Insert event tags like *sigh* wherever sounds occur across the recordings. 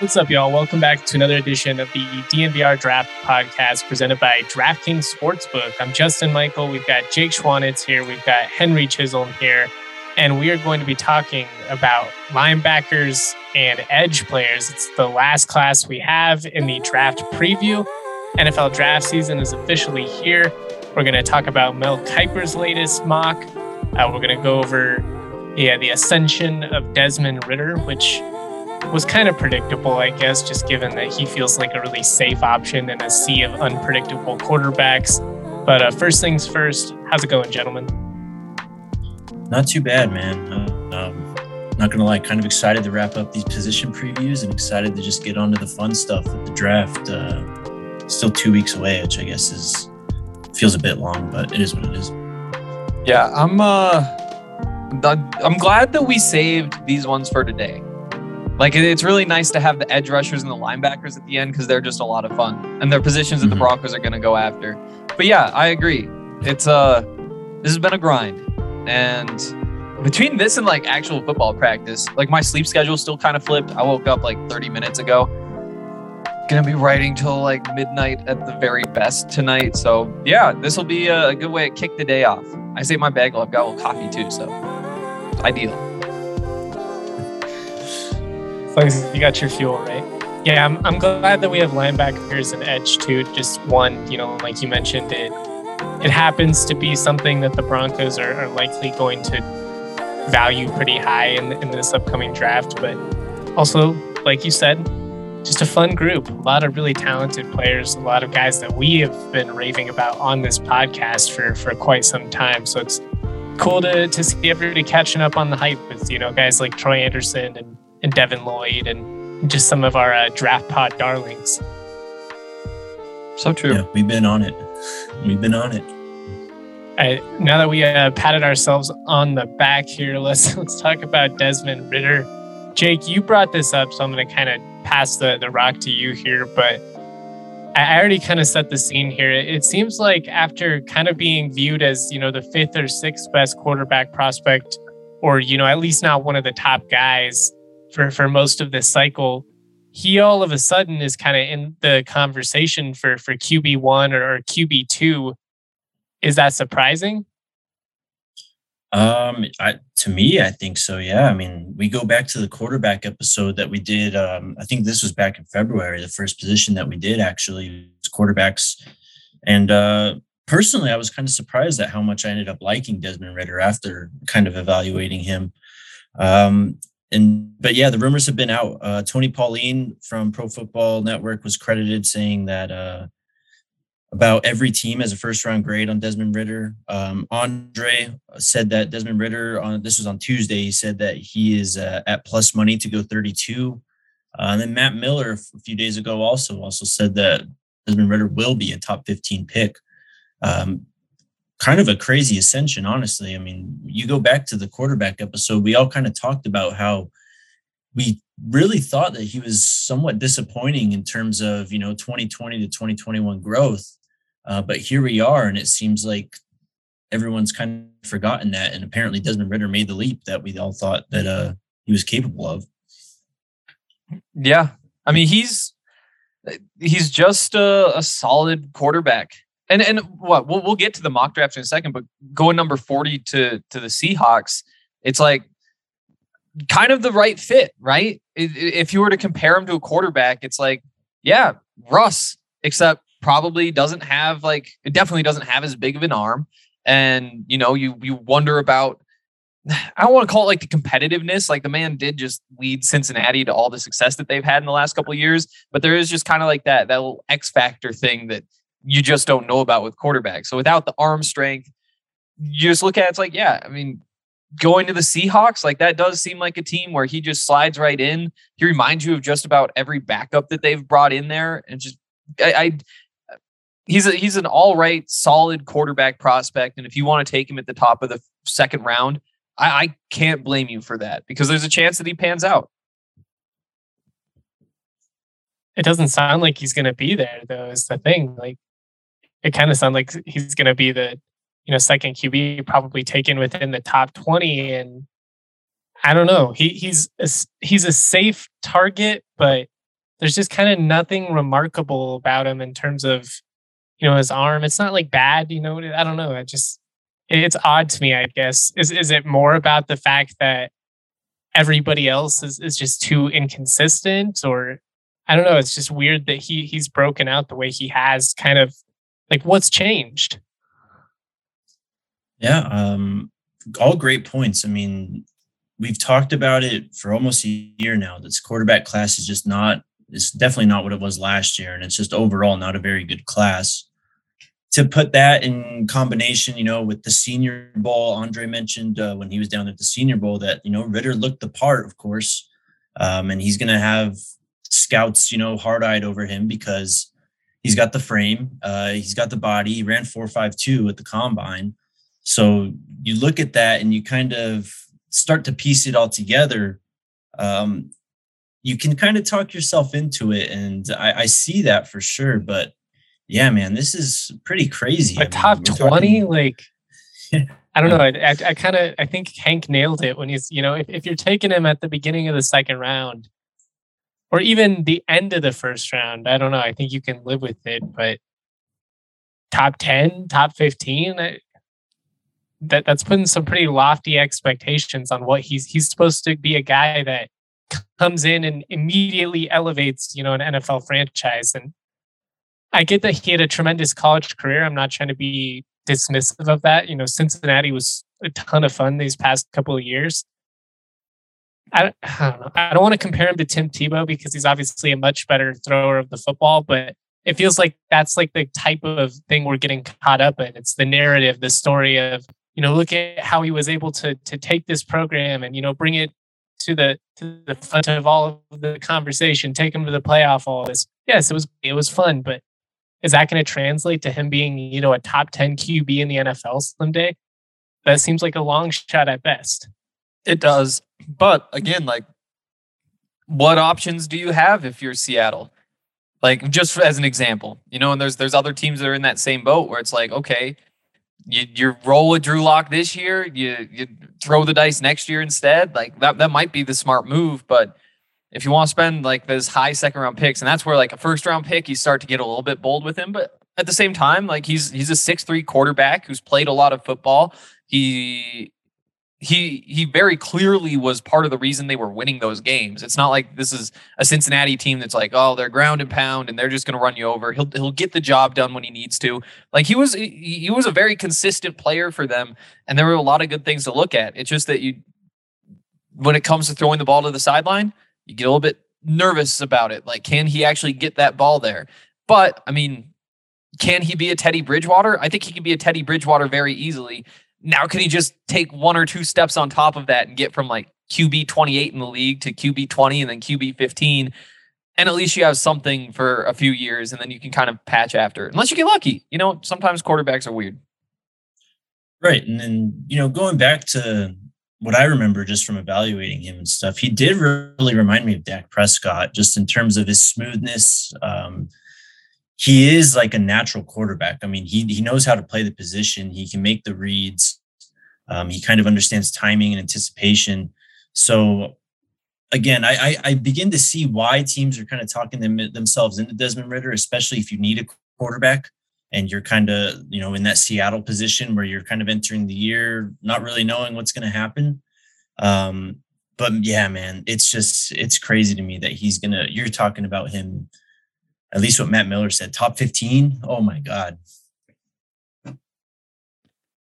What's up, y'all? Welcome back to another edition of the DNVR Draft Podcast presented by DraftKings Sportsbook. I'm Justin Michael. We've got Jake Schwanitz here. We've got Henry Chisholm here. And we are going to be talking about linebackers and edge players. It's the last class we have in the draft preview. NFL draft season is officially here. We're going to talk about Mel Kiper's latest mock. Uh, we're going to go over yeah, the ascension of Desmond Ridder, which was kind of predictable, I guess, just given that he feels like a really safe option in a sea of unpredictable quarterbacks. But uh, first things first, how's it going, gentlemen? Not too bad, man. Uh, um, not gonna lie, kind of excited to wrap up these position previews and excited to just get onto the fun stuff with the draft. Uh, still two weeks away, which I guess is feels a bit long, but it is what it is. Yeah, I'm. uh I'm glad that we saved these ones for today like it's really nice to have the edge rushers and the linebackers at the end because they're just a lot of fun and they're positions that the mm-hmm. Broncos are going to go after. But yeah, I agree. It's uh this has been a grind, and between this and like actual football practice, like my sleep schedule still kind of flipped. I woke up like 30 minutes ago. Gonna be writing till like midnight at the very best tonight. So yeah, this will be a good way to kick the day off. I say my bagel. I've got a little coffee too, so ideal as you got your fuel right. Yeah, I'm, I'm glad that we have linebackers and edge too. Just one, you know, like you mentioned, it it happens to be something that the Broncos are, are likely going to value pretty high in, in this upcoming draft. But also, like you said, just a fun group. A lot of really talented players, a lot of guys that we have been raving about on this podcast for, for quite some time. So it's cool to, to see everybody catching up on the hype with, you know, guys like Troy Andersen and and Devin Lloyd and just some of our uh, draft pod darlings. So true. Yeah, we've been on it. We've been on it. Right, now that we uh, patted ourselves on the back here, *laughs* let's let's talk about Desmond Ridder. Jake, you brought this up, so I'm going to kind of pass the, the rock to you here. But I already kind of set the scene here. It seems like after kind of being viewed as you know the fifth or sixth best quarterback prospect, or you know at least not one of the top guys, for for most of this cycle, he all of a sudden is kind of in the conversation for for QB one or, or QB two. Is that surprising? Um, I, to me, I think so. Yeah. I mean, we go back to the quarterback episode that we did. Um, I think this was back in February. The first position that we did actually was quarterbacks, and uh, personally, I was kind of surprised at how much I ended up liking Desmond Ridder after kind of evaluating him. Um, and but yeah, the rumors have been out. Uh, Tony Pauline from Pro Football Network was credited saying that uh, about every team has a first round grade on Desmond Ridder. Um, Andre said that Desmond Ridder on this was on Tuesday. He said that he is uh, at plus money to go 32. Uh, and then Matt Miller a few days ago also also said that Desmond Ridder will be a top 15 pick. Um, kind of a crazy ascension, honestly. I mean, you go back to the quarterback episode, we all kind of talked about how we really thought that he was somewhat disappointing in terms of, you know, 2020 to 2021 growth. Uh, but here we are, and it seems like everyone's kind of forgotten that. And apparently, Desmond Ridder made the leap that we all thought that uh, he was capable of. Yeah, I mean, he's he's just a, a solid quarterback and and what we'll we'll get to the mock draft in a second, but going number forty to to the Seahawks, it's like kind of the right fit, right? If you were to compare him to a quarterback, it's like, yeah, Russ, except probably doesn't have like it definitely doesn't have as big of an arm, and you know you you wonder about. *sighs* I don't want to call it like the competitiveness. Like the man did just lead Cincinnati to all the success that they've had in the last couple years, but there is just kind of like that that little X factor thing that you just don't know about with quarterbacks. So without the arm strength, you just look at it, it's like, yeah, I mean, going to the Seahawks, like that does seem like a team where he just slides right in. He reminds you of just about every backup that they've brought in there. And just I, I he's a he's an all right, solid quarterback prospect. And if you want to take him at the top of the second round, I, I can't blame you for that because there's a chance that he pans out. It doesn't sound like he's going to be there, though. Is the thing like it kind of sounds like he's going to be the you know second QB probably taken within the top 20 and I don't know. He he's a, he's a safe target, but there's just kind of nothing remarkable about him in terms of, you know, his arm. It's not like bad, you know. I don't know. I just it's odd to me. I guess is is it more about the fact that everybody else is is just too inconsistent, or I don't know. It's just weird that he he's broken out the way he has. Kind of like what's changed. Yeah, um, all great points. I mean, we've talked about it for almost a year now. This quarterback class is just not, it's definitely not what it was last year. And it's just overall not a very good class. To put that in combination, you know, with the Senior Bowl, Andre mentioned uh, when he was down at the Senior Bowl that, you know, Ridder looked the part, of course. Um, and he's going to have scouts, you know, hard eyed over him because he's got the frame, uh, he's got the body. He ran 4.52 at the combine. So you look at that and you kind of start to piece it all together. Um, you can kind of talk yourself into it, and I, I, see that for sure. But yeah, man, this is pretty crazy. A I mean, top twenty, talking... like I don't *laughs* know. I, I, I kind of I think Hank nailed it when he's you know if, if you're taking him at the beginning of the second round, or even the end of the first round, I don't know. I think you can live with it, but top 10 top 15 that that's putting some pretty lofty expectations on what he's he's supposed to be a guy that comes in and immediately elevates you know an NFL franchise. And I get that he had a tremendous college career. I'm not trying to be dismissive of that. You know Cincinnati was a ton of fun these past couple of years I, I don't know I don't want to compare him to Tim Tebow because he's obviously a much better thrower of the football but it feels like that's like the type of thing we're getting caught up in. It's the narrative, the story of you know, look at how he was able to to take this program and you know bring it to the to the front of all of the conversation, take him to the playoff. All this, yes, it was it was fun, but is that going to translate to him being you know a top ten QB in the NFL someday? That seems like a long shot at best. It does, but again, like, what options do you have if you're Seattle? Like, just as an example, you know, and there's there's other teams that are in that same boat where it's like, okay, you you roll with Drew Lock this year, you you throw the dice next year instead. Like that that might be the smart move, but if you want to spend like those high second round picks, and that's where like a first round pick, you start to get a little bit bold with him. But at the same time, like he's he's a six three quarterback who's played a lot of football. He he he very clearly was part of the reason they were winning those games. It's not like this is a Cincinnati team that's like, oh, they're ground and pound and they're just going to run you over. He'll he'll get the job done when he needs to. Like he was he, was a very consistent player for them, and there were a lot of good things to look at. It's just that you, when it comes to throwing the ball to the sideline, you get a little bit nervous about it. Like, can he actually get that ball there? But I mean, can he be a Teddy Bridgewater? I think he can be a Teddy Bridgewater very easily. Now, can he just take one or two steps on top of that and get from like QB 28 in the league to QB 20 and then QB 15? And at least you have something for a few years and then you can kind of patch after, unless you get lucky. You know, sometimes quarterbacks are weird. Right. And then, you know, going back to what I remember just from evaluating him and stuff, he did really remind me of Dak Prescott just in terms of his smoothness. Um, he is like a natural quarterback. I mean, he he knows how to play the position. He can make the reads. Um, he kind of understands timing and anticipation. So again, I, I, I begin to see why teams are kind of talking them, themselves into Desmond Ridder, especially if you need a quarterback and you're kind of you know in that Seattle position where you're kind of entering the year not really knowing what's going to happen. Um, but yeah, man, it's just it's crazy to me that he's gonna. You're talking about him at least what Matt Miller said, top 15. Oh my God.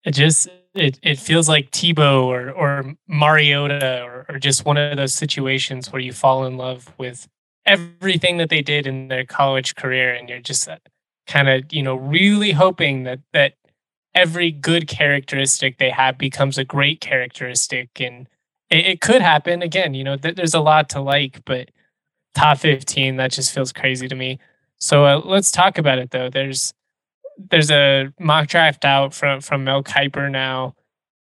It just it, it feels like Tebow or or Mariota or, or just one of those situations where you fall in love with everything that they did in their college career and you're just uh, kind of you know really hoping that that every good characteristic they have becomes a great characteristic and it, it could happen again you know th- there's a lot to like but top 15 that just feels crazy to me so uh, let's talk about it though. There's there's a mock draft out from from Mel Kiper now.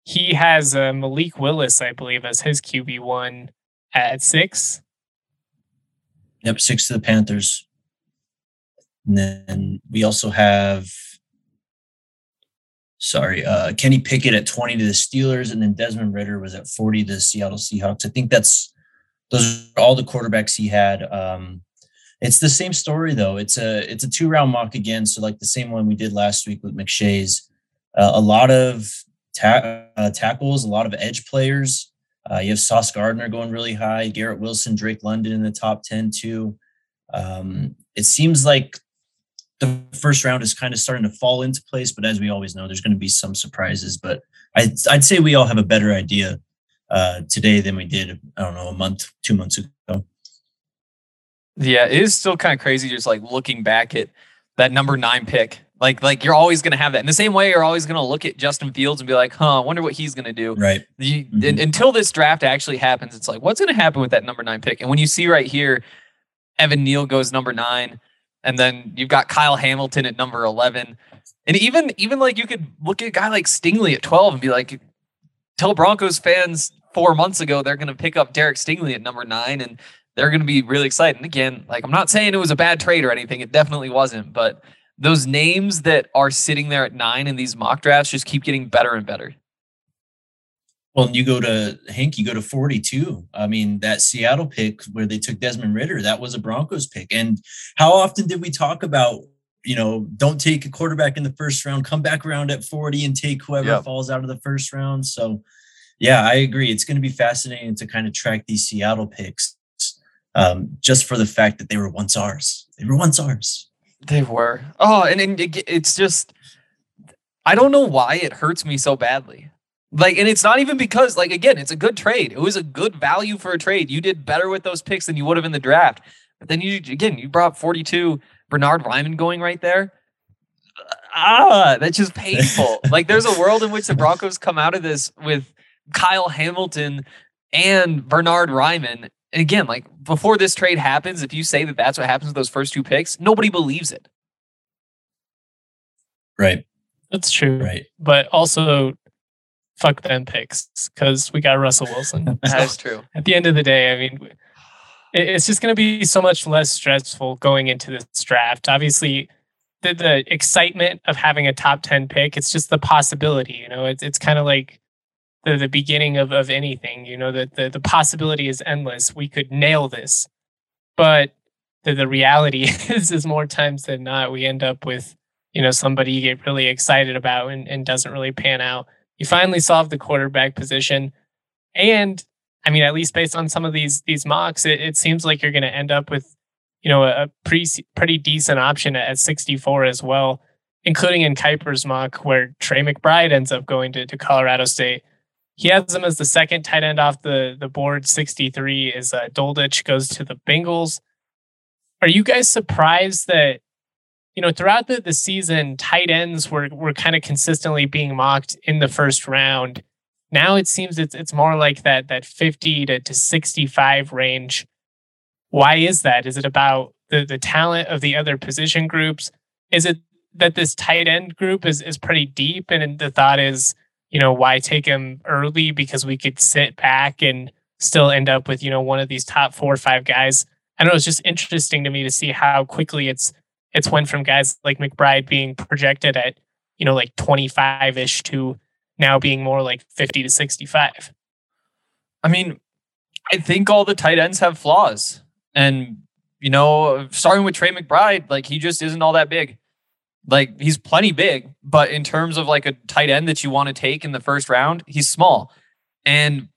He has uh, Malik Willis, I believe, as his QB one at six. Yep, six to the Panthers. And then we also have sorry, uh, Kenny Pickett at 20 to the Steelers, and then Desmond Ridder was at 40 to the Seattle Seahawks. I think that's those are all the quarterbacks he had. Um, It's the same story though. It's a it's a two round mock again, so like the same one we did last week with McShay's. Uh, a lot of ta- uh, tackles, a lot of edge players. Uh, you have Sauce Gardner going really high, Garrett Wilson, Drake London in the top ten too. Um, it seems like the first round is kind of starting to fall into place, but as we always know, there's going to be some surprises. But I'd, I'd say we all have a better idea uh, today than we did, I don't know, a month, two months ago. Yeah, it is still kind of crazy just like looking back at that number nine pick. Like, like you're always going to have that. In the same way, you're always going to look at Justin Fields and be like, "Huh, I wonder what he's going to do." Right. You, mm-hmm. and, until this draft actually happens, it's like, what's going to happen with that number nine pick? And when you see right here, Evan Neal goes number nine, and then you've got Kyle Hamilton at number eleven, and even even like you could look at a guy like Stingley at twelve and be like, tell Broncos fans four months ago they're going to pick up Derek Stingley at number nine, and they're going to be really excited. And again, like I'm not saying it was a bad trade or anything. It definitely wasn't. But those names that are sitting there at nine in these mock drafts just keep getting better and better. Well, and you go to Hank, you go to 42. I mean, that Seattle pick where they took Desmond Ridder, that was a Broncos pick. And how often did we talk about, you know, don't take a quarterback in the first round, come back around at 40 and take whoever yep. falls out of the first round? So, yeah, I agree. It's going to be fascinating to kind of track these Seattle picks um, just for the fact that they were once ours. They were once ours. They were. Oh, and, and it, it's just, I don't know why it hurts me so badly. Like, and it's not even because, like, again, it's a good trade. It was a good value for a trade. You did better with those picks than you would have in the draft. But then you, again, you brought 42 Bernard Raimann going right there. Ah, that's just painful. *laughs* like, there's a world in which the Broncos come out of this with Kyle Hamilton and Bernard Raimann and again, like before this trade happens, if you say that that's what happens with those first two picks, nobody believes it. Right. That's true. Right. But also, fuck them picks because we got Russell Wilson. *laughs* That's true. At the end of the day, I mean, it's just going to be so much less stressful going into this draft. Obviously, the, the excitement of having a top 10 pick, it's just the possibility, you know, it's, it's kind of like the, the beginning of, of anything. You know, that the, the possibility is endless. We could nail this. But the, the reality *laughs* is, is more times than not, we end up with, you know, somebody you get really excited about and, and doesn't really pan out. You finally solve the quarterback position. And I mean, at least based on some of these these mocks, it, it seems like you're going to end up with, you know, a pretty pretty decent option at 64 as well, including in Kiper's mock where Trey McBride ends up going to, to Colorado State. He has him as the second tight end off the, the board. 63 is uh, Dulcich goes to the Bengals. Are you guys surprised that, you know, throughout the, the season, tight ends were, were kind of consistently being mocked in the first round? Now it seems it's, it's more like that, that 50 to, to 65 range. Why is that? Is it about the, the talent of the other position groups? Is it that this tight end group is, is pretty deep and the thought is, you know, why take him early? Because we could sit back and still end up with, you know, one of these top four or five guys. I know it's just interesting to me to see how quickly it's it's went from guys like McBride being projected at, you know, like 25 ish to now being more like 50 to 65. I mean, I think all the tight ends have flaws. And, you know, starting with Trey McBride, like he just isn't all that big. Like he's plenty big, but in terms of like a tight end that you want to take in the first round, he's small. And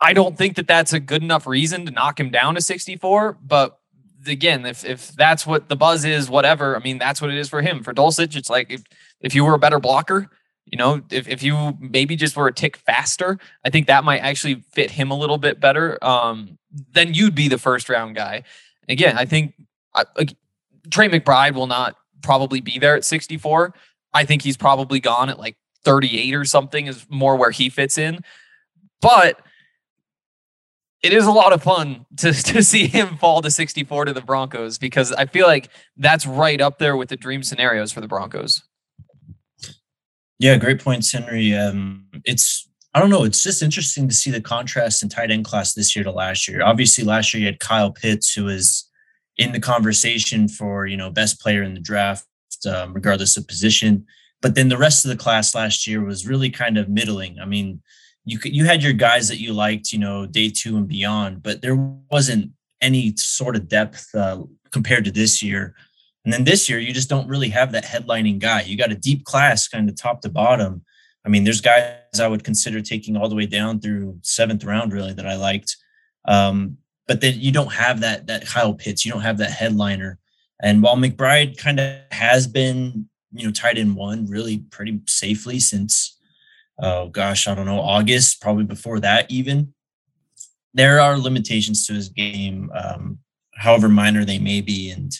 I don't think that that's a good enough reason to knock him down to 64. But again, if if that's what the buzz is, whatever, I mean, that's what it is for him. For Dulcich, it's like if, if you were a better blocker, you know, if, if you maybe just were a tick faster, I think that might actually fit him a little bit better. Um, then you'd be the first round guy. Again, I think I, Trey McBride will not probably be there at 64. I think he's probably gone at like 38 or something is more where he fits in. But it is a lot of fun to, *laughs* to see him fall to 64 to the Broncos because I feel like that's right up there with the dream scenarios for the Broncos. Yeah, great points, Henry. Um, it's I don't know. It's just interesting to see the contrast in tight end class this year to last year. Obviously, last year you had Kyle Pitts, who was in the conversation for you know best player in the draft, um, regardless of position. But then the rest of the class last year was really kind of middling. I mean, you could, you had your guys that you liked, you know, day two and beyond, but there wasn't any sort of depth uh, compared to this year. And then this year, you just don't really have that headlining guy. You got a deep class, kind of top to bottom. I mean, there's guys I would consider taking all the way down through seventh round, really, that I liked. Um, but then you don't have that that Kyle Pitts, you don't have that headliner. And while McBride kind of has been, you know, tied in one really pretty safely since, oh gosh, I don't know, August, probably before that even. There are limitations to his game, um, however minor they may be, and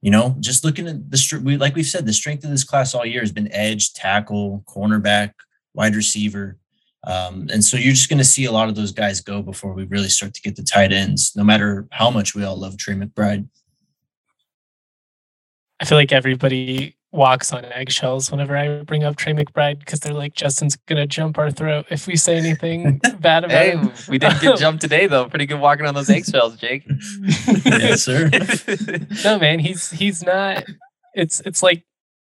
you know, just looking at the we like we've said, the strength of this class all year has been edge, tackle, cornerback, wide receiver. Um, and so you're just going to see a lot of those guys go before we really start to get the tight ends, no matter how much we all love Trey McBride. I feel like everybody walks on eggshells whenever I bring up Trey McBride because they're like, Justin's gonna jump our throat if we say anything *laughs* bad about hey, him. We didn't get *laughs* jumped today though. Pretty good walking on those eggshells, Jake. *laughs* yes, sir. no, man, he's he's not. It's it's like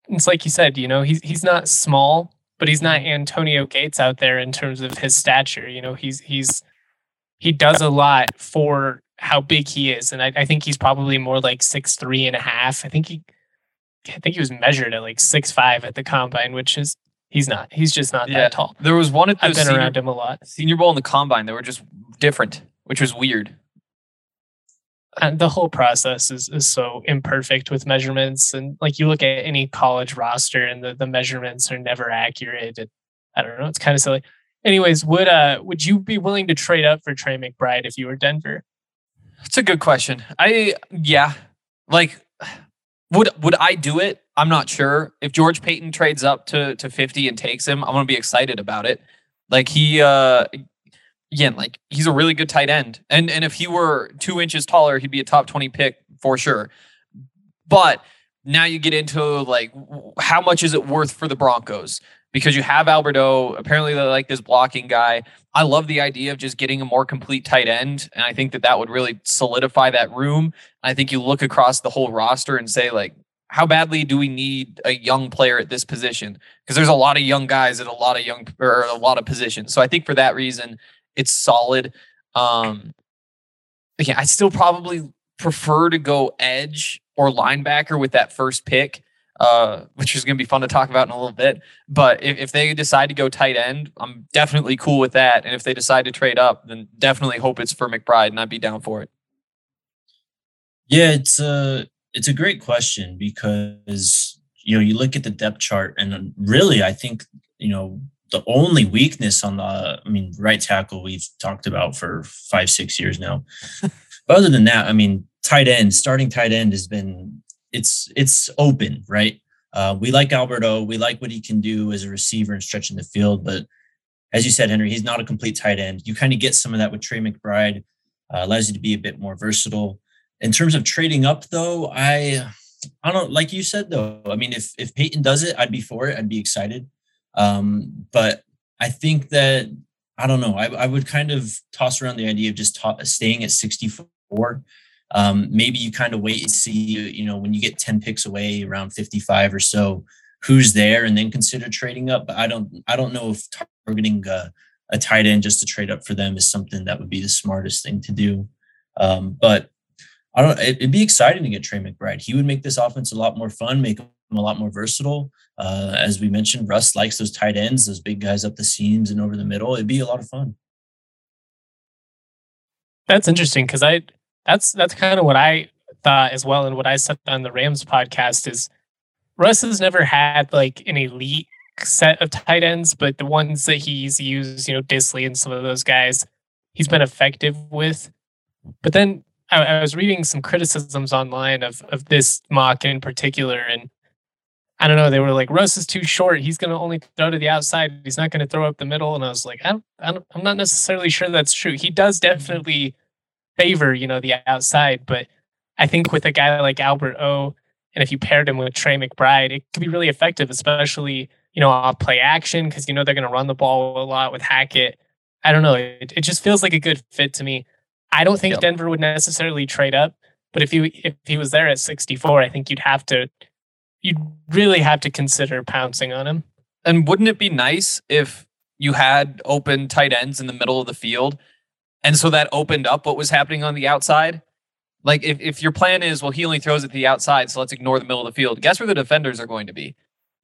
it's like you said. You know, he's he's not small, but he's not mm-hmm. Antonio Gates out there in terms of his stature. You know, he's he's he does a lot for how big he is, and I, I think he's probably more like six three and a half. I think he I think he was measured at like six five at the combine, which is he's not. He's just not Yeah. that tall. There was one at the I've been senior, around him a lot. senior bowl and the combine. They were just different, which was weird. And the whole process is, is so imperfect with measurements. And like you look at any college roster and the, the measurements are never accurate. And I don't know. It's kind of silly. Anyways, would uh would you be willing to trade up for Trey McBride if you were Denver? It's a good question. I yeah, like would would I do it? I'm not sure. If George Paton trades up to to 50 and takes him, I'm gonna be excited about it. Like he uh again, like he's a really good tight end. And and if he were two inches taller, he'd be a top 20 pick for sure. But now you get into like how much is it worth for the Broncos? Because you have Albert O, apparently they like this blocking guy. I love the idea of just getting a more complete tight end, and I think that that would really solidify that room. I think you look across the whole roster and say like, how badly do we need a young player at this position? Because there's a lot of young guys at a lot of young or a lot of positions. So I think for that reason, it's solid. Um, yeah, I still probably prefer to go edge or linebacker with that first pick, uh, which is going to be fun to talk about in a little bit. But if, if they decide to go tight end, I'm definitely cool with that. And if they decide to trade up, then definitely hope it's for McBride, and I'd be down for it. Yeah, it's a it's a great question because you know you look at the depth chart and really I think you know the only weakness on the I mean right tackle we've talked about for five six years now. *laughs* but other than that, I mean tight end starting tight end has been it's it's open right. Uh, we like Albert O. We like what he can do as a receiver and stretching the field. But as you said, Henry, he's not a complete tight end. You kind of get some of that with Trey McBride. Uh, allows you to be a bit more versatile. In terms of trading up, though, I I don't like you said though. I mean, if if Paton does it, I'd be for it. I'd be excited. Um, but I think that I don't know. I, I would kind of toss around the idea of just ta- staying at 64. Um, maybe you kind of wait and see, you know, when you get 10 picks away around 55 or so, who's there, and then consider trading up. But I don't, I don't know if targeting a, a tight end just to trade up for them is something that would be the smartest thing to do. Um, but I don't. it- It'd be exciting to get Trey McBride. He would make this offense a lot more fun, make a lot more versatile. Uh, as we mentioned, Russ likes those tight ends, those big guys up the seams and over the middle. It'd be a lot of fun. That's interesting because I that's that's kind of what I thought as well, and what I said on the Rams podcast is Russ has never had like an elite set of tight ends, but the ones that he's used, you know, Dissly and some of those guys, he's been effective with. But then I, I was reading some criticisms online of of this mock in particular, and I don't know, they were like Russ is too short. He's going to only throw to the outside. He's not going to throw up the middle. And I was like, I don't, I I'm not necessarily sure that's true. He does definitely favor, you know, the outside, but I think with a guy like Albert O, and if you paired him with Trey McBride, it could be really effective, especially you know off play action because you know they're going to run the ball a lot with Hackett. I don't know. It, it just feels like a good fit to me. I don't think. Denver would necessarily trade up, but if you if he was there at 64, I think you'd have to you'd really have to consider pouncing on him. And wouldn't it be nice if you had open tight ends in the middle of the field And so that opened up what was happening on the outside. Like if, if your plan is, well, he only throws to the outside, so let's ignore the middle of the field, guess where the defenders are going to be?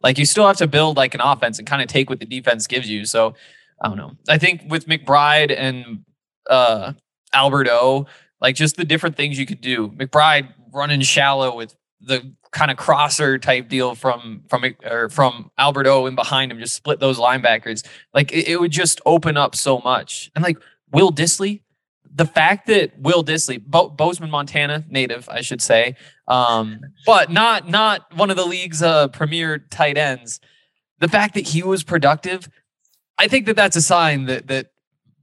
Like you still have to build like an offense and kind of take what the defense gives you. So I don't know. I think with McBride and uh Albert O, like just the different things you could do. McBride running shallow with the kind of crosser type deal from from or from Albert O in behind him, just split those linebackers. Like it, it would just open up so much. And like Will Dissly, the fact that Will Dissly, Bo- Bozeman, Montana native, I should say, um, but not not one of the league's uh, premier tight ends. The fact that he was productive, I think that that's a sign that that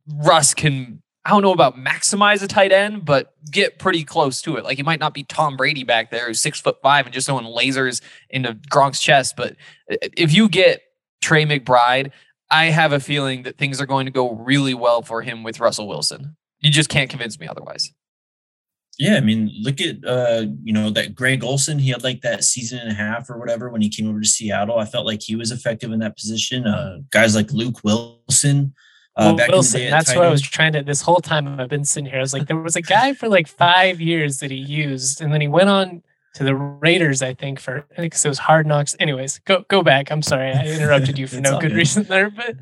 Russ can I don't know about maximize a tight end, but get pretty close to it. Like he might not be Tom Brady back there, who's six foot five and just throwing lasers into Gronk's chest. But if you get Trey McBride, I have a feeling that things are going to go really well for him with Russell Wilson. You just can't convince me otherwise. Yeah, I mean, look at uh, you know that Greg Olsen. He had like that season and a half or whatever when he came over to Seattle. I felt like he was effective in that position. Uh, guys like Luke Wilson uh, well, Wilson, that's what I was trying to. This whole time I've been sitting here, I was like, there was a guy for like five years that he used, and then he went on to the Raiders, I think, for because it was Hard Knocks. Anyways, go go back. I'm sorry, I interrupted you *laughs* for no good, good reason there, but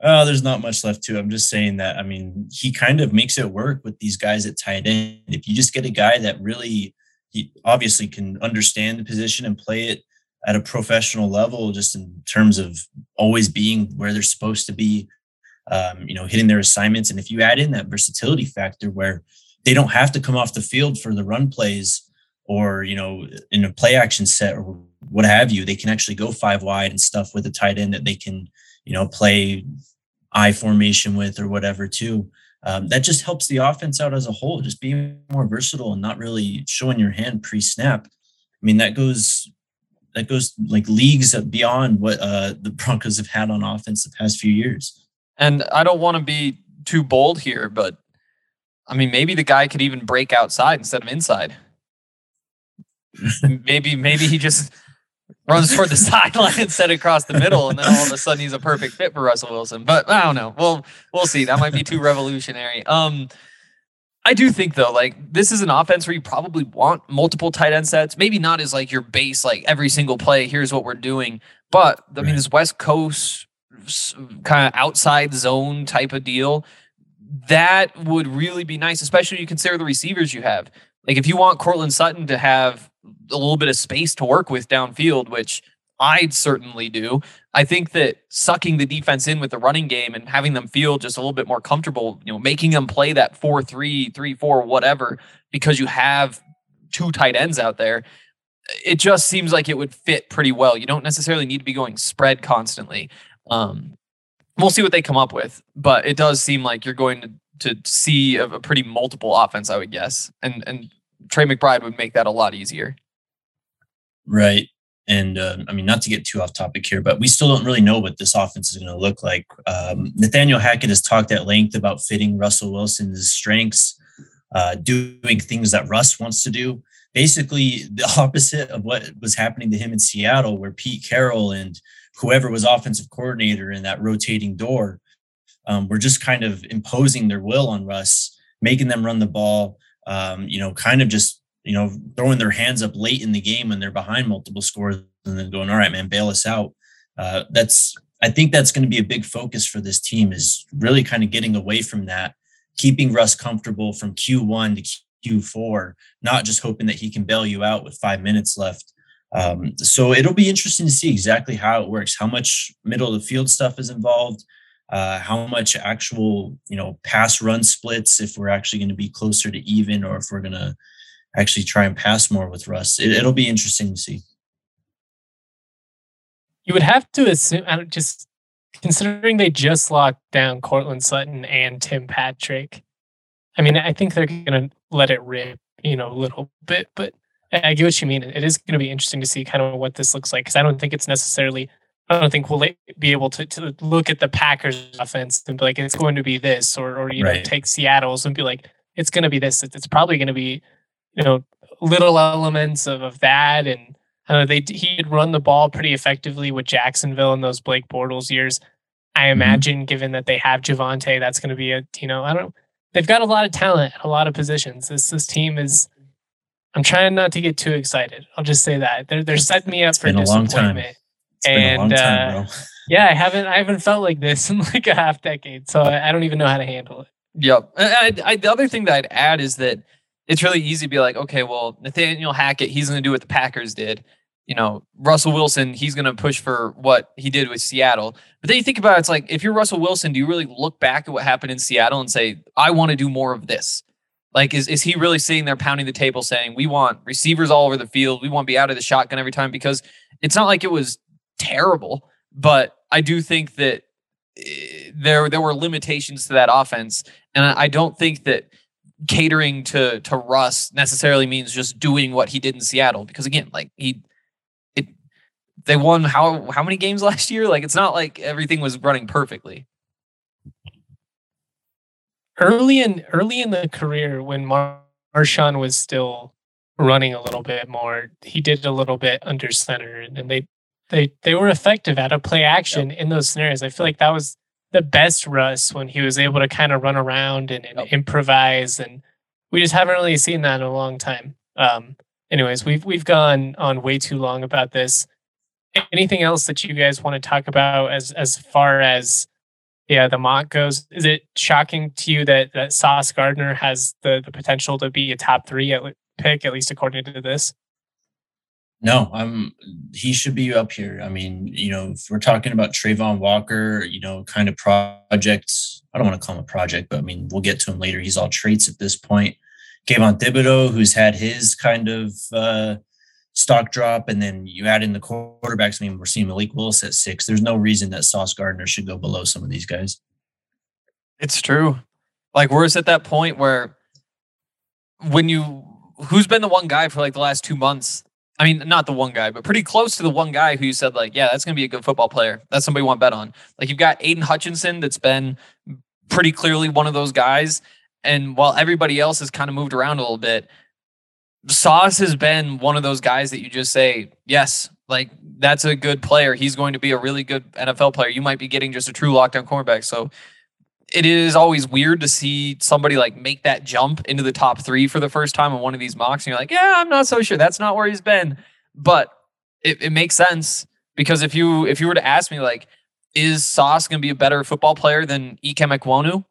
oh, there's not much left to. I'm just saying that. I mean, he kind of makes it work with these guys at tight end. If you just get a guy that really, he obviously can understand the position and play it at a professional level, just in terms of always being where they're supposed to be um, you know, hitting their assignments. And if you add in that versatility factor where they don't have to come off the field for the run plays or, you know, in a play action set or what have you, they can actually go five wide and stuff with a tight end that they can, you know, play I formation with or whatever too. Um, that just helps the offense out as a whole, just being more versatile and not really showing your hand pre-snap. I mean, that goes that goes like leagues beyond what uh, the *laughs* Broncos have had on offense the past few years. And I don't want to be too bold here, but I mean, maybe the guy could even break outside instead of inside. *laughs* maybe, maybe he just runs toward the *laughs* sideline instead of across the middle, and then all of a sudden he's a perfect fit for Russell Wilson. But I don't know. We'll we'll see. That might be too revolutionary. Um, I do think though, like this is an offense where you probably want multiple tight end sets. Maybe not as like your base, like every single play. Here's what we're doing. But I mean, this West Coast kind of outside zone type of deal, that would really be nice, especially you consider the receivers you have. Like if you want Courtland Sutton to have a little bit of space to work with downfield, which I'd certainly do. I think that sucking the defense in with the running game and having them feel just a little bit more comfortable, you know, making them play that 4 3, 3 4, whatever, because you have two tight ends out there, it just seems like it would fit pretty well. You don't necessarily need to be going spread constantly. Um, we'll see what they come up with, but it does seem like you're going to to see a, a pretty multiple offense, I would guess, and and Trey McBride would make that a lot easier. Right. And uh, I mean, not to get too off topic here, but we still don't really know what this offense is going to look like. Um, Nathaniel Hackett has talked at length about fitting Russell Wilson's strengths, uh, doing things that Russ wants to do. Basically, the *laughs* opposite of what was happening to him in Seattle, where Pete Carroll and whoever was offensive coordinator in that rotating door um, were just kind of imposing their will on Russ, making them run the ball, um, you know, kind of just, you know, throwing their hands up late in the game when they're behind multiple scores and then going, all right, man, bail us out. Uh, that's, I think that's going to be a big focus for this team is really kind of getting away from that, keeping Russ comfortable from Q1 to Q4, not just hoping that he can bail you out with five minutes left. Um, so it'll be interesting to see exactly how it works, how much middle of the field stuff is involved, uh, how much actual, you know, pass run splits, if we're actually going to be closer to even or if we're going to actually try and pass more with Russ. It, it'll be interesting to see. You would have to assume, just considering they just locked down Courtland Sutton and Tim Patrick. I mean, I think they're going to let it rip, you know, a little bit, but I get what you mean. It is going to be interesting to see kind of what this looks like because I don't think it's necessarily. I don't think we'll be able to, to look at the Packers offense and be like it's going to be this, or or you right. know take Seattle's and be like it's going to be this. It's probably going to be you know little elements of, of that and I know they he did run the ball pretty effectively with Jacksonville in those Blake Bortles years. I mm-hmm. imagine, mm-hmm. given that they have Javonte, that's going to be a you know I don't they've got a lot of talent at a lot of positions. This this team is. I'm trying not to get too excited. I'll just say that they're they're setting me up It's for been a long time. disappointment. It's been a And, long time, uh. Yeah, I haven't I haven't felt like this *laughs* in like a half decade, so I, I don't even know how to handle it. Yep. And I, I, the other thing that I'd add is that it's really easy to be like, okay, well, Nathaniel Hackett, he's going to do what the Packers did. You know, Russell Wilson, he's going to push for what he did with Seattle. But then you think about it, it's like, if you're Russell Wilson, do you really look back at what happened in Seattle and say, I want to do more of this? Like, is, is he really sitting there pounding the table saying, we want receivers all over the field? We want to be out of the shotgun every time? Because it's not like it was terrible, but I do think that eh, there there were limitations to that offense, and I don't think that catering to to Russ necessarily means just doing what he did in Seattle. Because again, like he, it they won how how many games *laughs* last year? Like it's not like everything was running perfectly. Early in early in the career, when Mar- Marshawn was still running a little bit more, he did a little bit under center, and they they they were effective at a play action in those scenarios. I feel like that was the best Russ when he was able to kind of run around and, and Yep. improvise, and we just haven't really seen that in a long time. Um, anyways, we've we've gone on way too long about this. Anything else that you guys want to talk about as as far as yeah, the mock goes. Is it shocking to you that that Sauce Gardner has the the potential to be a top three at, pick, at least according to this? No, I'm. He should be up here. I mean, you know, if we're talking about Travon Walker, you know, kind of projects. I don't want to call him a project, but I mean, we'll get to him later. He's all traits at this point. Kayvon Thibodeaux, who's had his kind of uh, stock drop, and then you add in the quarterbacks. I mean, we're seeing Malik Willis at six. There's no reason that Sauce Gardner should go below some of these guys. It's true. Like we're at that point where when you who's been the one guy for like the last two months? I mean, not the one guy, but pretty close to the one guy who you said like, yeah, that's gonna be a good football player. That's somebody you want to bet on. Like you've got Aidan Hutchinson, that's been pretty clearly one of those guys. And while everybody else has kind of moved around a little bit, Sauce has been one of those guys that you just say, yes, like that's a good player. He's going to be a really good NFL player. You might be getting just a true lockdown cornerback. So it is always weird to see somebody like make that jump into the top three for the first time in one of these mocks. And you're like, yeah, I'm not so sure. That's not where he's been. But it, it makes sense because if you if you were to ask me like, is Sauce gonna be a better football player than Ikem Ekwonu?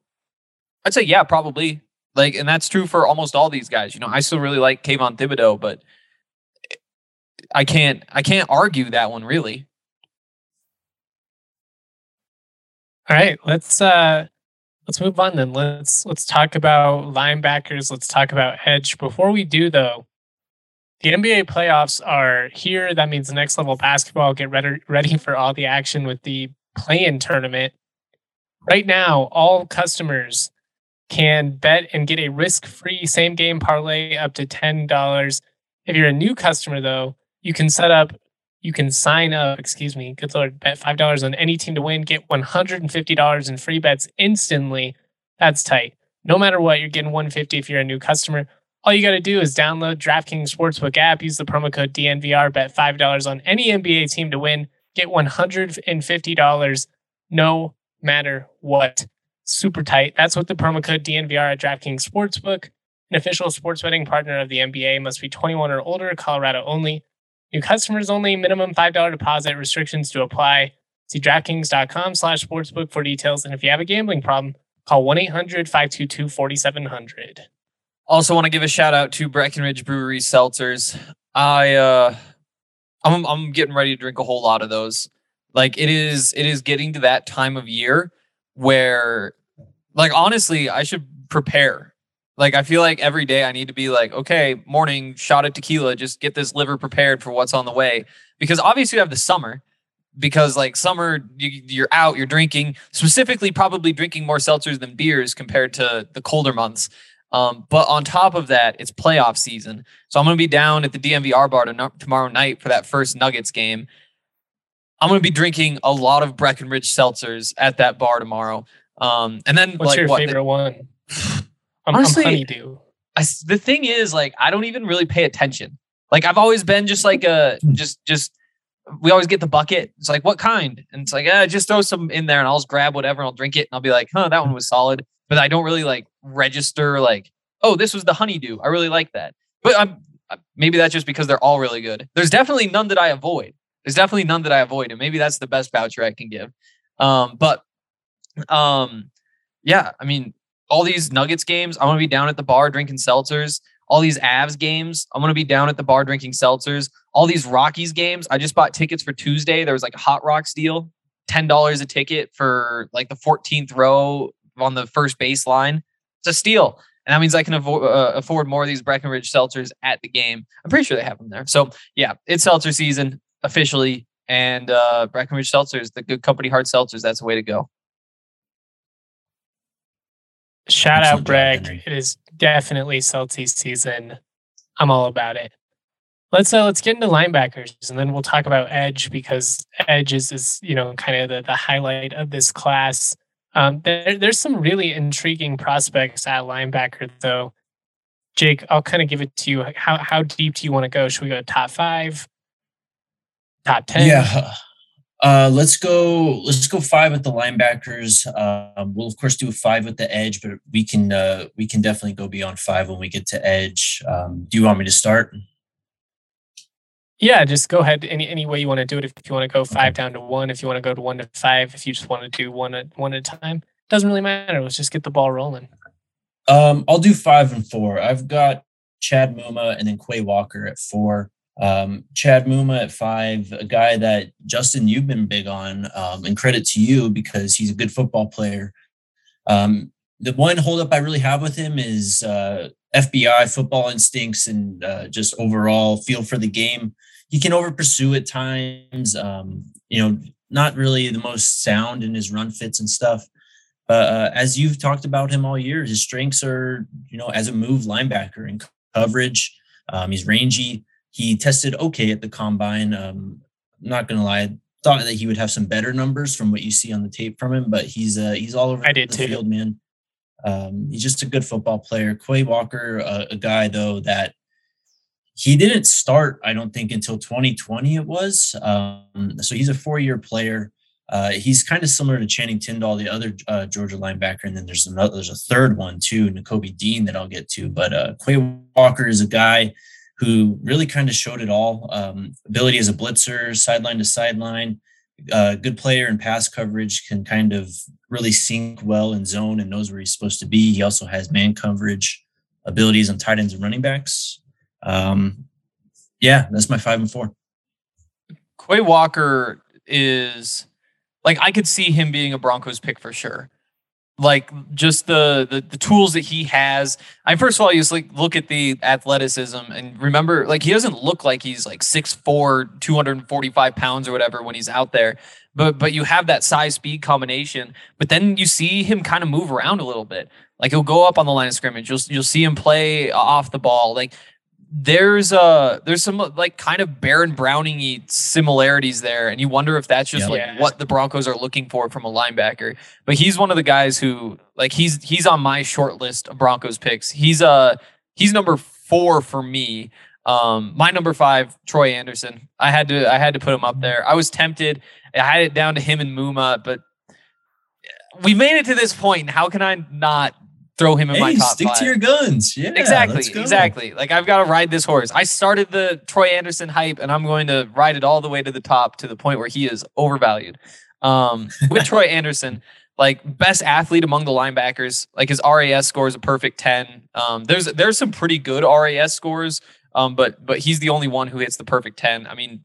I'd say yeah, probably. Like, and that's true for almost all these guys. You know, I still really like Kayvon Thibodeaux, but I can't I can't argue that one really. All right, let's uh let's move on then. Let's let's talk about linebackers. Let's talk about edge. Before we do though, the NBA playoffs are here. That means next level basketball. Get ready ready for all the action with the play-in tournament. Right now, all customers can bet and get a risk-free same game parlay up to $10. If you're a new customer though, you can set up you can sign up, excuse me, good lord, bet $5 on any team to win, get $150 in free bets instantly. That's tight. No matter what, you're getting 150 if you're a new customer. All you got to do is download DraftKings Sportsbook app, use the promo code DNVR, bet $5 on any NBA team to win, get $150 no matter what. Super tight. That's what the promo code DNVR at DraftKings Sportsbook, an official sports betting partner of the NBA, must be 21 or older, Colorado only. New customers only, minimum $5 deposit, restrictions to apply. See DraftKings.com slash sportsbook for details. And if you have a gambling problem, call 1 800 522 4700. Also, want to give a shout out to Breckenridge Brewery seltzers. I uh, I'm I'm getting ready to drink a whole lot of those. Like it is it is getting to that time of year where, like honestly, I should prepare. Like I feel like every day I need to be like, okay, morning shot of tequila, just get this liver prepared for what's on the way. Because obviously you have the summer, because like summer you, you're out, you're drinking, specifically probably drinking more seltzers than beers compared to the colder months. Um, but on top of that, it's playoff season. So I'm going to be down at the DNVR bar to, tomorrow night for that first Nuggets game. I'm going to be drinking a lot of Breckenridge seltzers at that bar tomorrow. Um, and then What's like your what, favorite one? I'm, Honestly, I'm honeydew. I s the thing is like I don't even really pay attention. Like I've always been just like a just just we always get the bucket. It's like what kind? And it's like, eh, just throw some in there and I'll just grab whatever and I'll drink it and I'll be like, huh, that one was solid. but I don't really like register like, oh, this was the honeydew. I really like that. But I'm maybe that's just because they're all really good. There's definitely none that I avoid. There's definitely none that I avoid, and maybe that's the best voucher I can give. Um, but um, yeah, I mean, all these Nuggets games, I'm gonna be down at the bar drinking seltzers. All these Avs games, I'm gonna be down at the bar drinking seltzers. All these Rockies games, I just bought tickets for Tuesday. There was like a Hot Rocks deal, ten dollars a ticket for like the 14th row on the first baseline. It's a steal. And that means I can avo- uh, afford more of these Breckenridge seltzers at the game. I'm pretty sure they have them there. So yeah, it's seltzer season officially. And uh, Breckenridge seltzers, the good company hard seltzers, that's the way to go. Shout out, Bragg. It is definitely seltzer season. I'm all about it. Let's uh, let's get into linebackers, and then we'll talk about edge because edge is, is you know kind of the, the highlight of this class. Um, there, there's some really intriguing prospects at linebacker, though. Jake, I'll kind of give it to you. How how deep do you want to go? Should we go top five, top ten? Yeah, uh, let's go. Let's go five with the linebackers. Um, we'll of course do five with the edge, but we can uh, we can definitely go beyond five when we get to edge. Um, do you want me to start? Yeah, just go ahead any any way you want to do it. If, you want to go five down to one, if you want to go to one to five, if you just want to do one at one at a time, doesn't really matter. Let's just get the ball rolling. Um, I'll do five and four. I've got Chad Muma and then Quay Walker at four. Um, Chad Muma at five, a guy that Justin you've been big on, um, and credit to you because he's a good football player. Um, the one holdup I really have with him is uh, FBI football instincts and uh, just overall feel for the game. He can over pursue at times. Um, you know, not really the most sound in his run fits and stuff. But uh, as you've talked about him all year, his strengths are, you know, as a move linebacker and coverage. Um, he's rangy. He tested okay at the combine. Um, not gonna lie, I thought that he would have some better numbers from what you see on the tape from him, but he's uh, he's all over I did the too. field, man. Um, he's just a good football player. Quay Walker, uh, a guy though that he didn't start, I don't think, until 2020. It was um, so he's a four-year player. Uh, he's kind of similar to Channing Tindall, the other uh, Georgia linebacker, and then there's another, there's a third one too, Nakobe Dean, that I'll get to. But uh, Quay Walker is a guy who really kind of showed it all: um, ability as a blitzer, sideline to sideline, uh, good player in pass coverage, can kind of really sync well in zone and knows where he's supposed to be. He also has man coverage abilities on tight ends and running backs. Um, yeah, that's my five and four. Quay Walker is like I could see him being a Broncos pick for sure like just the, the the tools that he has. I first of all, you just like look at the athleticism and remember, like he doesn't look like he's like 6'4", 245 pounds or whatever when he's out there. But but you have that size speed combination. But then you see him kind of move around a little bit. Like he'll go up on the line of scrimmage. You'll you'll see him play off the ball. Like there's a there's some like kind of Baron Browning similarities there, and you wonder if that's just like what the Broncos are looking for from a linebacker. But he's one of the guys who like he's he's on my short list of Broncos picks. He's uh he's number four for me. Um, my number five, Troy Andersen. I had to I had to put him up there. I was tempted. I had it down to him and Muma, but we made it to this point. How can I not throw him in hey, my top stick five. to your guns. Yeah, exactly, exactly. Like I've got to ride this horse. I started the Troy Andersen hype, and I'm going to ride it all the way to the top to the point where he is overvalued. Um, with Troy *laughs* Andersen, like best athlete among the linebackers, like his RAS score is a perfect ten. Um, there's there's some pretty good RAS scores, um, but but he's the only one who hits the perfect ten. I mean,